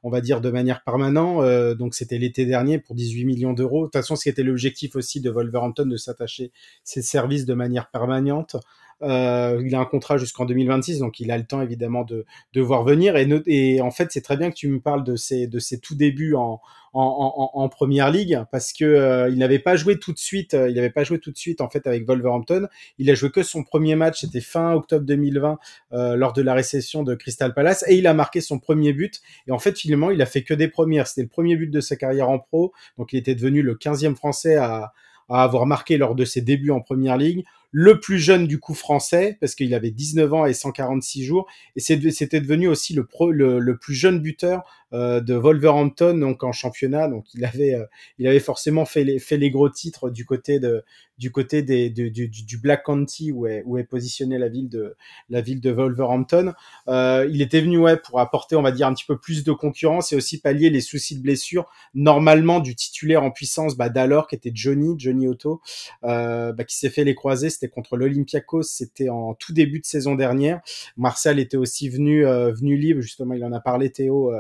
on va dire de manière permanente. donc, c'était l'été dernier pour 18 millions d'euros. De toute façon, c'était l'objectif aussi de Wolverhampton de s'attacher ses services de manière permanente. Euh, il a un contrat jusqu'en 2026, donc il a le temps évidemment de, de voir venir. Et, en fait, c'est très bien que tu me parles de ses, de ses tout débuts en, en, en, en première ligue, parce que euh, il n'avait pas joué tout de suite. Euh, il n'avait pas joué tout de suite en fait avec Wolverhampton. Il a joué que son premier match, c'était fin octobre 2020 euh, lors de la récession de Crystal Palace, et il a marqué son premier but. Et en fait, finalement, il a fait que des premières. C'était le premier but de sa carrière en pro, donc il était devenu le 15e français à à avoir marqué lors de ses débuts en première ligue le plus jeune du coup français, parce qu'il avait 19 ans et 146 jours, et c'était devenu aussi le, pro, le, le, plus jeune buteur euh, de Wolverhampton donc en championnat. Donc il avait, euh, il avait forcément fait les, fait les gros titres du côté de, du côté des, du, du, Black County où est, où est positionnée la ville de, la ville de Wolverhampton. Euh, il était venu ouais pour apporter, on va dire, un petit peu plus de concurrence et aussi pallier les soucis de blessure normalement du titulaire en puissance, bah, d'alors qui était Johnny, Johnny Otto, euh, bah, qui s'est fait les croisés. C'était contre l'Olympiakos, c'était en tout début de saison dernière. Martial était aussi venu, euh, venu libre, justement, il en a parlé Théo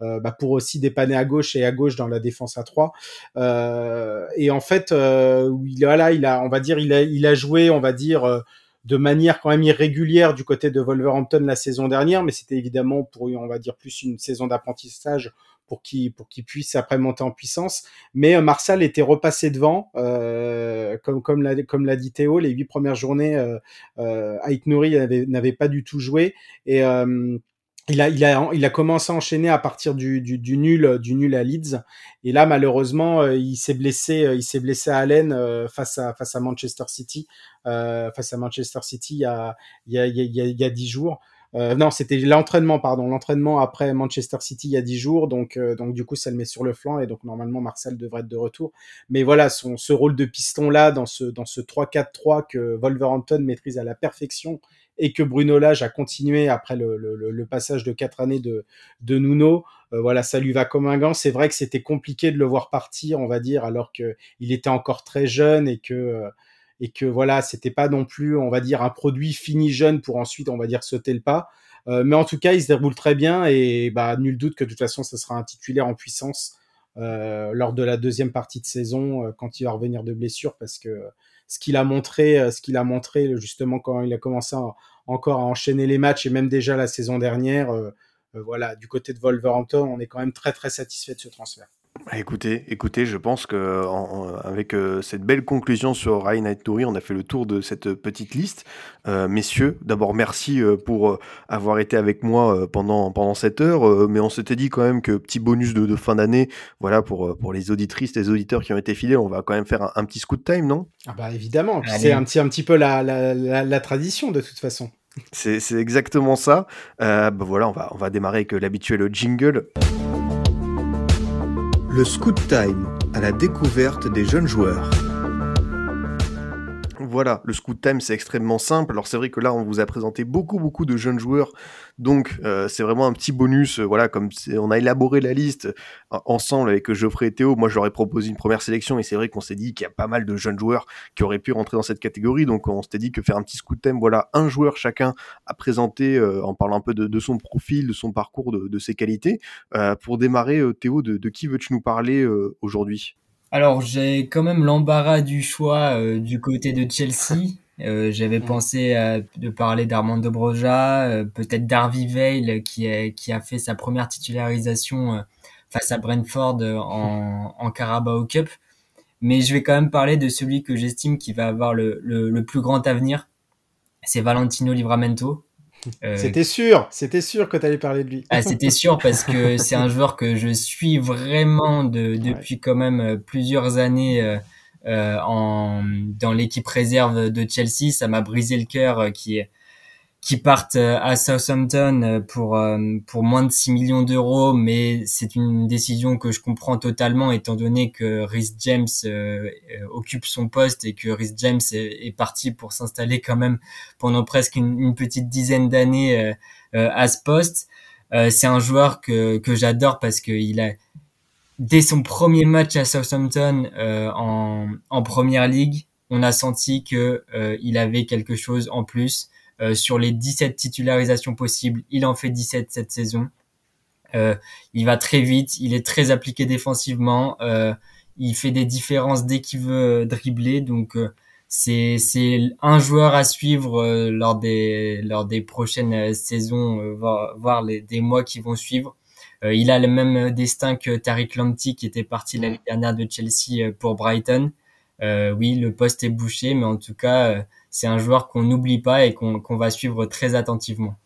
euh, bah, pour aussi dépanner à gauche et à gauche dans la défense à 3. Euh, et en fait, euh, il, il a, on va dire, il a, il a joué, on va dire euh, de manière quand même irrégulière du côté de Wolverhampton la saison dernière, mais c'était évidemment pour, on va dire, plus une saison d'apprentissage pour qu'il pour qu'il puisse après monter en puissance. Mais Marsal était repassé devant, euh, comme comme l'a comme l'a dit Théo, les huit premières journées, euh, euh, Nouri n'avait pas du tout joué et il a, il, a, il a commencé à enchaîner à partir du, du, du, nul, du nul à Leeds. Et là, malheureusement, euh, il s'est blessé, euh, il s'est blessé à Allen euh, face à, face à Manchester City, euh, face à Manchester City il y a, il y a, il y a, il y a 10 jours. Euh, non, c'était l'entraînement, pardon, l'entraînement après Manchester City il y a 10 jours, donc euh, donc du coup ça le met sur le flanc et donc normalement Marcel devrait être de retour. Mais voilà, son ce rôle de piston là dans ce dans ce 3-4-3 que Wolverhampton maîtrise à la perfection et que Bruno Lage a continué après le, le, le passage de quatre années de, de Nuno. Euh, voilà, ça lui va comme un gant. C'est vrai que c'était compliqué de le voir partir, on va dire, alors que il était encore très jeune et que euh, et que voilà, c'était pas non plus, on va dire, un produit fini jeune pour ensuite, on va dire, sauter le pas. Euh, mais en tout cas, il se déroule très bien et bah nul doute que de toute façon, ce sera un titulaire en puissance euh, lors de la deuxième partie de saison quand il va revenir de blessure parce que ce qu'il a montré, ce qu'il a montré justement quand il a commencé encore à enchaîner les matchs et même déjà la saison dernière. voilà, du côté de Wolverhampton, on est quand même très très satisfait de ce transfert. Bah, écoutez, écoutez, je pense que avec euh, cette belle conclusion sur Ryan Touri, on a fait le tour de cette petite liste. Euh, messieurs, d'abord merci euh, pour avoir été avec moi pendant pendant cette heure, mais on s'était dit quand même que petit bonus de, fin d'année, voilà pour pour les auditrices, les auditeurs qui ont été fidèles, on va quand même faire un, petit scoot time, non? Ah bah évidemment, c'est un petit un petit peu la, la, la, tradition de toute façon. C'est exactement ça. bah voilà, on va on va démarrer avec l'habituel jingle. Le Scoot Time à la découverte des jeunes joueurs. Voilà, le Scoot Time c'est extrêmement simple. Alors c'est vrai que là on vous a présenté beaucoup beaucoup de jeunes joueurs, donc euh, c'est vraiment un petit bonus. Euh, voilà, comme on a élaboré la liste euh, ensemble avec Geoffrey et Théo, moi j'aurais proposé une première sélection et c'est vrai qu'on s'est dit qu'il y a pas mal de jeunes joueurs qui auraient pu rentrer dans cette catégorie, donc on s'était dit que faire un petit Scoot Time, voilà, un joueur chacun à présenter en parlant un peu de, son profil, de son parcours, de, ses qualités. pour démarrer, Théo, de qui veux-tu nous parler aujourd'hui? Alors j'ai quand même l'embarras du choix euh, du côté de Chelsea. Euh, j'avais pensé à, de parler d'Armando Broja, euh, peut-être Darby Veil qui, est, qui a fait sa première titularisation face à Brentford en, en Carabao Cup. Mais je vais quand même parler de celui que j'estime qui va avoir le, le, le plus grand avenir. C'est Valentino Livramento, euh, c'était sûr, c'était sûr que tu allais parler de lui. ah, c'était sûr parce que c'est un joueur que je suis vraiment de, depuis quand même euh, plusieurs années euh, en, dans l'équipe réserve de Chelsea. Ça m'a brisé le cœur qui est qui partent euh, à Southampton euh, pour euh, pour moins de 6 millions d'euros, mais c'est une décision que je comprends totalement étant donné que Rhys James occupe son poste et que Rhys James est, parti pour s'installer quand même pendant presque une, petite dizaine d'années à ce poste. c'est un joueur que que j'adore parce qu'il a dès son premier match à Southampton en en première ligue, on a senti que il avait quelque chose en plus. Euh, sur les 17 titularisations possibles, il en fait 17 cette saison. Euh, il va très vite, il est très appliqué défensivement, euh, il fait des différences dès qu'il veut dribbler, donc c'est c'est un joueur à suivre lors des lors des prochaines saisons, voire, les, des mois qui vont suivre. il a le même destin que Tariq Lamptey qui était parti l'année dernière de Chelsea pour Brighton. oui, le poste est bouché, mais en tout cas, c'est un joueur qu'on n'oublie pas et qu'on va suivre très attentivement.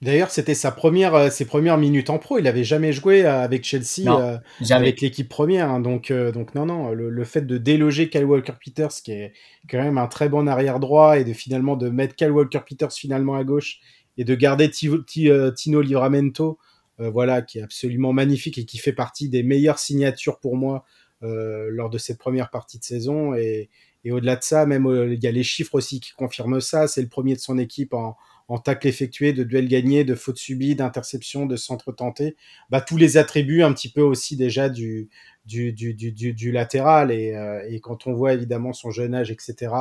D'ailleurs, c'était sa première, euh, ses premières minutes en pro. Il n'avait jamais joué euh, avec Chelsea, euh, avec l'équipe première. Hein. donc, donc non, non. Le, fait de déloger Kyle Walker-Peters, qui est quand même un très bon arrière droit, et de finalement de mettre Kyle Walker-Peters finalement à gauche et de garder Tino Livramento, voilà, qui est absolument magnifique et qui fait partie des meilleures signatures pour moi lors de cette première partie de saison. Et, et au-delà de ça, même euh, il y a les chiffres aussi qui confirment ça. C'est le premier de son équipe en, en tacle effectué, de duel gagné, de faute subie, d'interception, de centre tenté. Bah, tous les attributs un petit peu aussi déjà du, du, du, du, du latéral. Euh, et, quand on voit évidemment son jeune âge, etc.,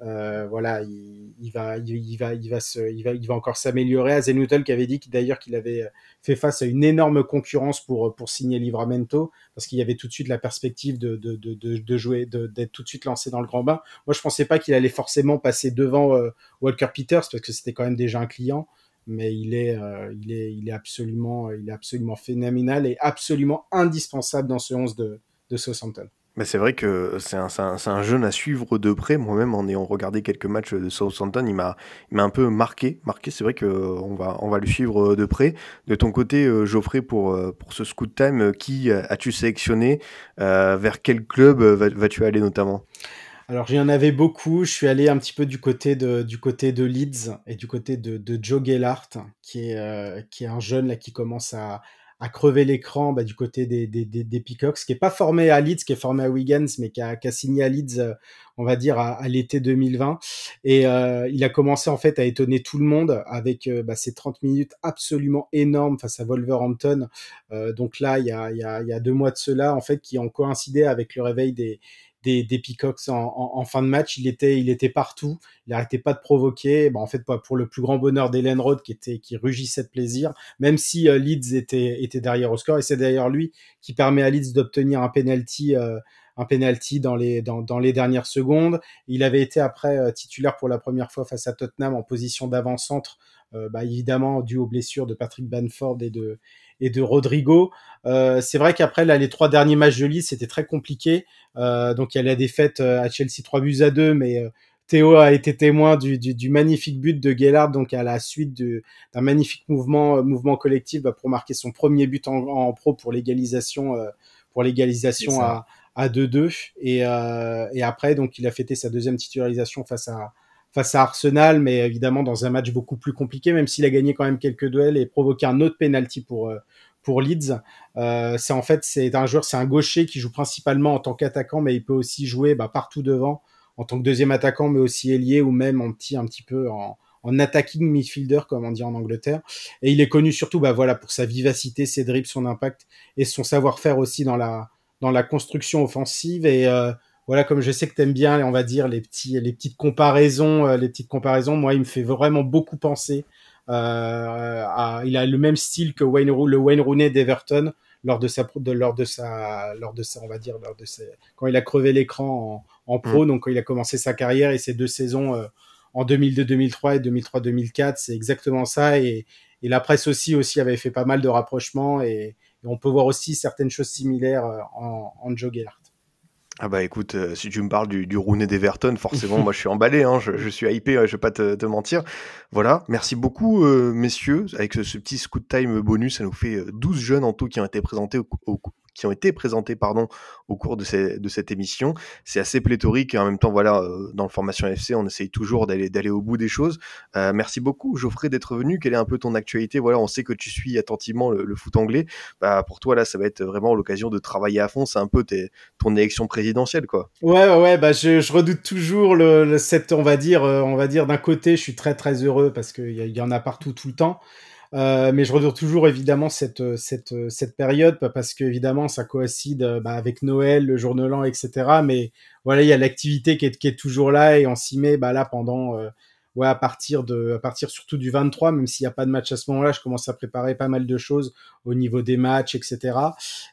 euh, voilà, il, va, il, va, il va se, il va, il va encore s'améliorer. Azenutel qui avait dit d'ailleurs qu'il avait fait face à une énorme concurrence pour pour signer Livramento parce qu'il y avait tout de suite la perspective de de, de, de jouer, d'être tout de suite lancé dans le grand bain. Moi, je pensais pas qu'il allait forcément passer devant euh, Walker Peters parce que c'était quand même déjà un client, mais il est, euh, il est, il est absolument, il est absolument phénoménal et absolument indispensable dans ce 11 de de Southampton. Mais c'est vrai que c'est un, un, un, jeune à suivre de près. Moi-même, en ayant regardé quelques matchs de Southampton, il m'a, un peu marqué. Marqué, c'est vrai qu'on va, on va le suivre de près. De ton côté, euh, Geoffrey, pour, euh, pour ce Scoot Time, euh, qui as-tu sélectionné Vers quel club vas-tu aller notamment? Alors j'y en avais beaucoup. Je suis allé un petit peu du côté de, du côté de Leeds et du côté de, de Joe Gellart, qui est, qui est un jeune là qui commence à, à crever l'écran bah, du côté des, des, des, Peacocks, qui est pas formé à Leeds, qui est formé à Wiggins, mais qui a, qui a signé à Leeds, euh, on va dire, à, l'été 2020. Et euh, il a commencé en fait à étonner tout le monde avec euh, bah, ses 30 minutes absolument énormes face à Wolverhampton. donc là, il y, a, il, y a, il y a deux mois de cela, en fait, qui ont coïncidé avec le réveil des, des, des Peacocks en, fin de match. Il était, il était partout. Il n'arrêtait pas de provoquer. Bon, en fait, pour le plus grand bonheur d'Hélène Road qui était, qui rugissait de plaisir, même si euh, Leeds était, était derrière au score. Et c'est d'ailleurs lui qui permet à Leeds d'obtenir un penalty euh, un penalty dans les dans, dans les dernières secondes. Il avait été après titulaire pour la première fois face à Tottenham en position d'avant-centre, bah, évidemment dû aux blessures de Patrick Banford et de et de Rodrigo. Euh, c'est vrai qu'après là, les trois derniers matchs de Leeds, c'était très compliqué. Euh, donc il y a la défaite à Chelsea 3 buts à 2, mais Théo a été témoin du, du, du, magnifique but de Gellard, donc à la suite d'un magnifique mouvement, mouvement collectif bah, pour marquer son premier but en, en pro pour l'égalisation, euh, pour l'égalisation à, à 2-2. Et, euh, et après, donc il a fêté sa deuxième titularisation face à face à Arsenal, mais évidemment dans un match beaucoup plus compliqué, même s'il a gagné quand même quelques duels et provoqué un autre penalty pour euh, pour Leeds. Euh, c'est en fait c'est un joueur, c'est un gaucher qui joue principalement en tant qu'attaquant, mais il peut aussi jouer bah, partout devant en tant que deuxième attaquant, mais aussi ailier ou même en petit, un petit peu en, en attacking midfielder, comme on dit en Angleterre. Et il est connu surtout, bah voilà, pour sa vivacité, ses dribbles, son impact et son savoir-faire aussi dans la dans la construction offensive. Et euh, voilà, comme je sais que t'aimes bien, on va dire les petits les petites comparaisons, euh, les petites comparaisons. Moi, il me fait vraiment beaucoup penser. Euh, à, il a le même style que Wayne, le Wayne Rooney d'Everton lors de sa de, lors de sa lors de sa on va dire lors de sa, quand il a crevé l'écran en en pro. Mm. Donc, quand il a commencé sa carrière et ses deux saisons euh, en 2002-2003 et 2003-2004, c'est exactement ça. Et, et, la presse aussi, aussi avait fait pas mal de rapprochements et, on peut voir aussi certaines choses similaires euh, en, en Joe Gellert. Ah bah écoute, euh, si tu me parles du, du Rooney d'Everton, forcément, moi je suis emballé, hein, je, suis hypé, je vais pas te, mentir. Voilà, merci beaucoup messieurs, avec ce, petit scoot time bonus, ça nous fait 12 jeunes en tout qui ont été présentés au, au, qui ont été présentés pardon, au cours de, cette émission. C'est assez pléthorique et en même temps, voilà, euh, dans le formation FC, on essaye toujours d'aller au bout des choses. Euh, merci beaucoup, Geoffrey, d'être venu. Quelle est un peu ton actualité? Voilà, on sait que tu suis attentivement le, foot anglais. Bah, pour toi, là, ça va être vraiment l'occasion de travailler à fond. C'est un peu ton élection présidentielle, quoi. Ouais, ouais, bah, je, redoute toujours le, le, cette, on va dire, euh, on va dire d'un côté, je suis très très heureux parce qu'il y en a partout tout le temps. Euh, mais je redoute toujours évidemment cette, cette, cette période parce que évidemment ça coïncide bah, avec Noël, le jour de l'an, etc. Mais voilà, il y a l'activité qui est, qui est toujours là et on s'y met bah, là pendant euh, ouais à partir de à partir surtout du 23, même s'il n'y a pas de match à ce moment-là, je commence à préparer pas mal de choses au niveau des matchs, etc.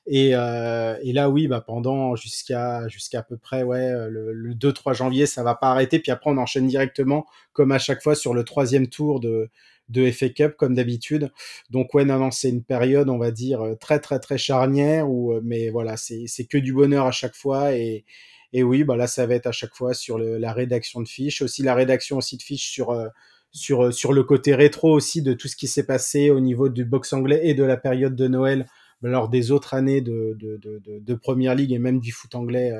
Et, euh, et là oui, bah pendant jusqu'à jusqu'à à peu près ouais le, le 2-3 janvier, ça va pas arrêter. Puis après on enchaîne directement comme à chaque fois sur le troisième tour de de FA Cup comme d'habitude. Donc ouais, non, non, c'est une période, on va dire, euh, très très très charnière, où, euh, mais voilà, c'est que du bonheur à chaque fois. Et, et oui, bah là, ça va être à chaque fois sur le, la rédaction de fiches, aussi la rédaction aussi de fiches sur, euh, sur, sur le côté rétro aussi de tout ce qui s'est passé au niveau du box anglais et de la période de Noël lors des autres années de, de, de, de, Première Ligue et même du foot anglais,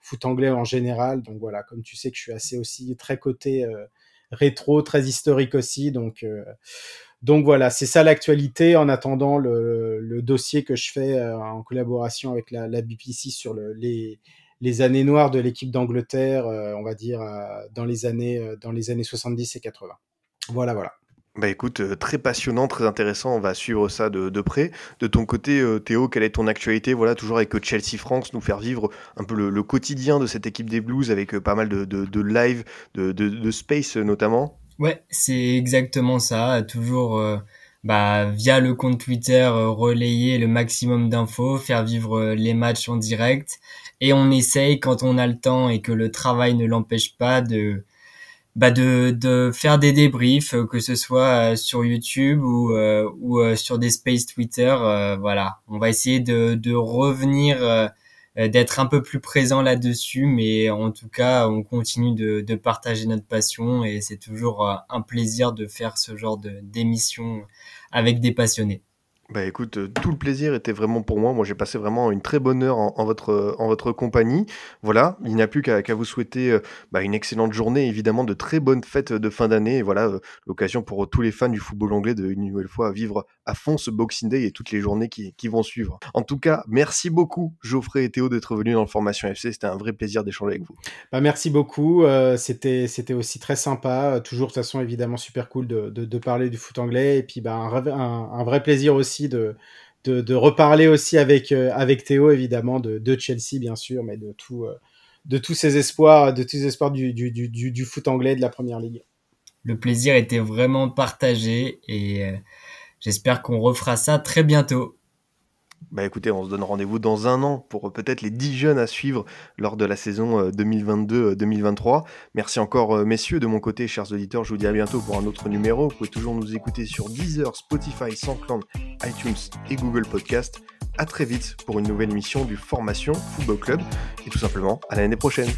foot anglais en général. Donc voilà, comme tu sais que je suis assez aussi très côté rétro, très historique aussi. Donc, euh, donc voilà, c'est ça l'actualité. En attendant le, dossier que je fais euh, en collaboration avec la, la BPC sur le, les, les années noires de l'équipe d'Angleterre, euh, on va dire dans les années dans les années 70 et 80. Voilà, voilà. Bah écoute, euh, très passionnant, très intéressant, on va suivre ça de, de près. De ton côté, euh, Théo, quelle est ton actualité? Voilà, toujours avec euh, Chelsea France, nous faire vivre un peu le, le quotidien de cette équipe des Blues avec pas mal de, de, de live, de, de, space notamment. Ouais, c'est exactement ça, toujours bah, via le compte Twitter, relayer le maximum d'infos, faire vivre les matchs en direct. Et on essaye, quand on a le temps et que le travail ne l'empêche pas, de bah de, de faire des débriefs, euh, que ce soit euh, sur YouTube ou, euh, ou sur des space Twitter. voilà, on va essayer de, de revenir, d'être un peu plus présent là-dessus, mais en tout cas, on continue de, de partager notre passion et c'est toujours un plaisir de faire ce genre d'émission avec des passionnés. Bah écoute, euh, tout le plaisir était vraiment pour moi. Moi, j'ai passé vraiment une très bonne heure en, votre, en votre compagnie. Voilà, il n'y a plus qu'à vous souhaiter euh, bah, une excellente journée, évidemment, de très bonnes fêtes de fin d'année. Et voilà, euh, l'occasion pour tous les fans du football anglais de une nouvelle fois vivre à fond ce Boxing Day et toutes les journées qui, qui vont suivre. En tout cas, merci beaucoup, Geoffrey et Théo, d'être venus dans le Formation FC. C'était un vrai plaisir d'échanger avec vous. Bah, merci beaucoup. Euh, C'était aussi très sympa. Toujours, de toute façon, évidemment, super cool de, de, de parler du foot anglais. Et puis, bah, un, un, un vrai plaisir aussi de, de, de, reparler aussi avec, euh, avec Théo, évidemment, de, de, Chelsea, bien sûr, mais de, tout, euh, de tous ses espoirs, de tous ses espoirs du, du, du, du, foot anglais de la Première Ligue. Le plaisir était vraiment partagé et euh, j'espère qu'on refera ça très bientôt. Bah écoutez, on se donne rendez-vous dans un an pour euh, peut-être les 10 jeunes à suivre lors de la saison 2022-2023. Merci encore messieurs. De mon côté, chers auditeurs, je vous dis à bientôt pour un autre numéro. Vous pouvez toujours nous écouter sur Deezer, Spotify, SoundCloud, iTunes et Google Podcast. À très vite pour une nouvelle émission du Formation Football Club et tout simplement à l'année prochaine.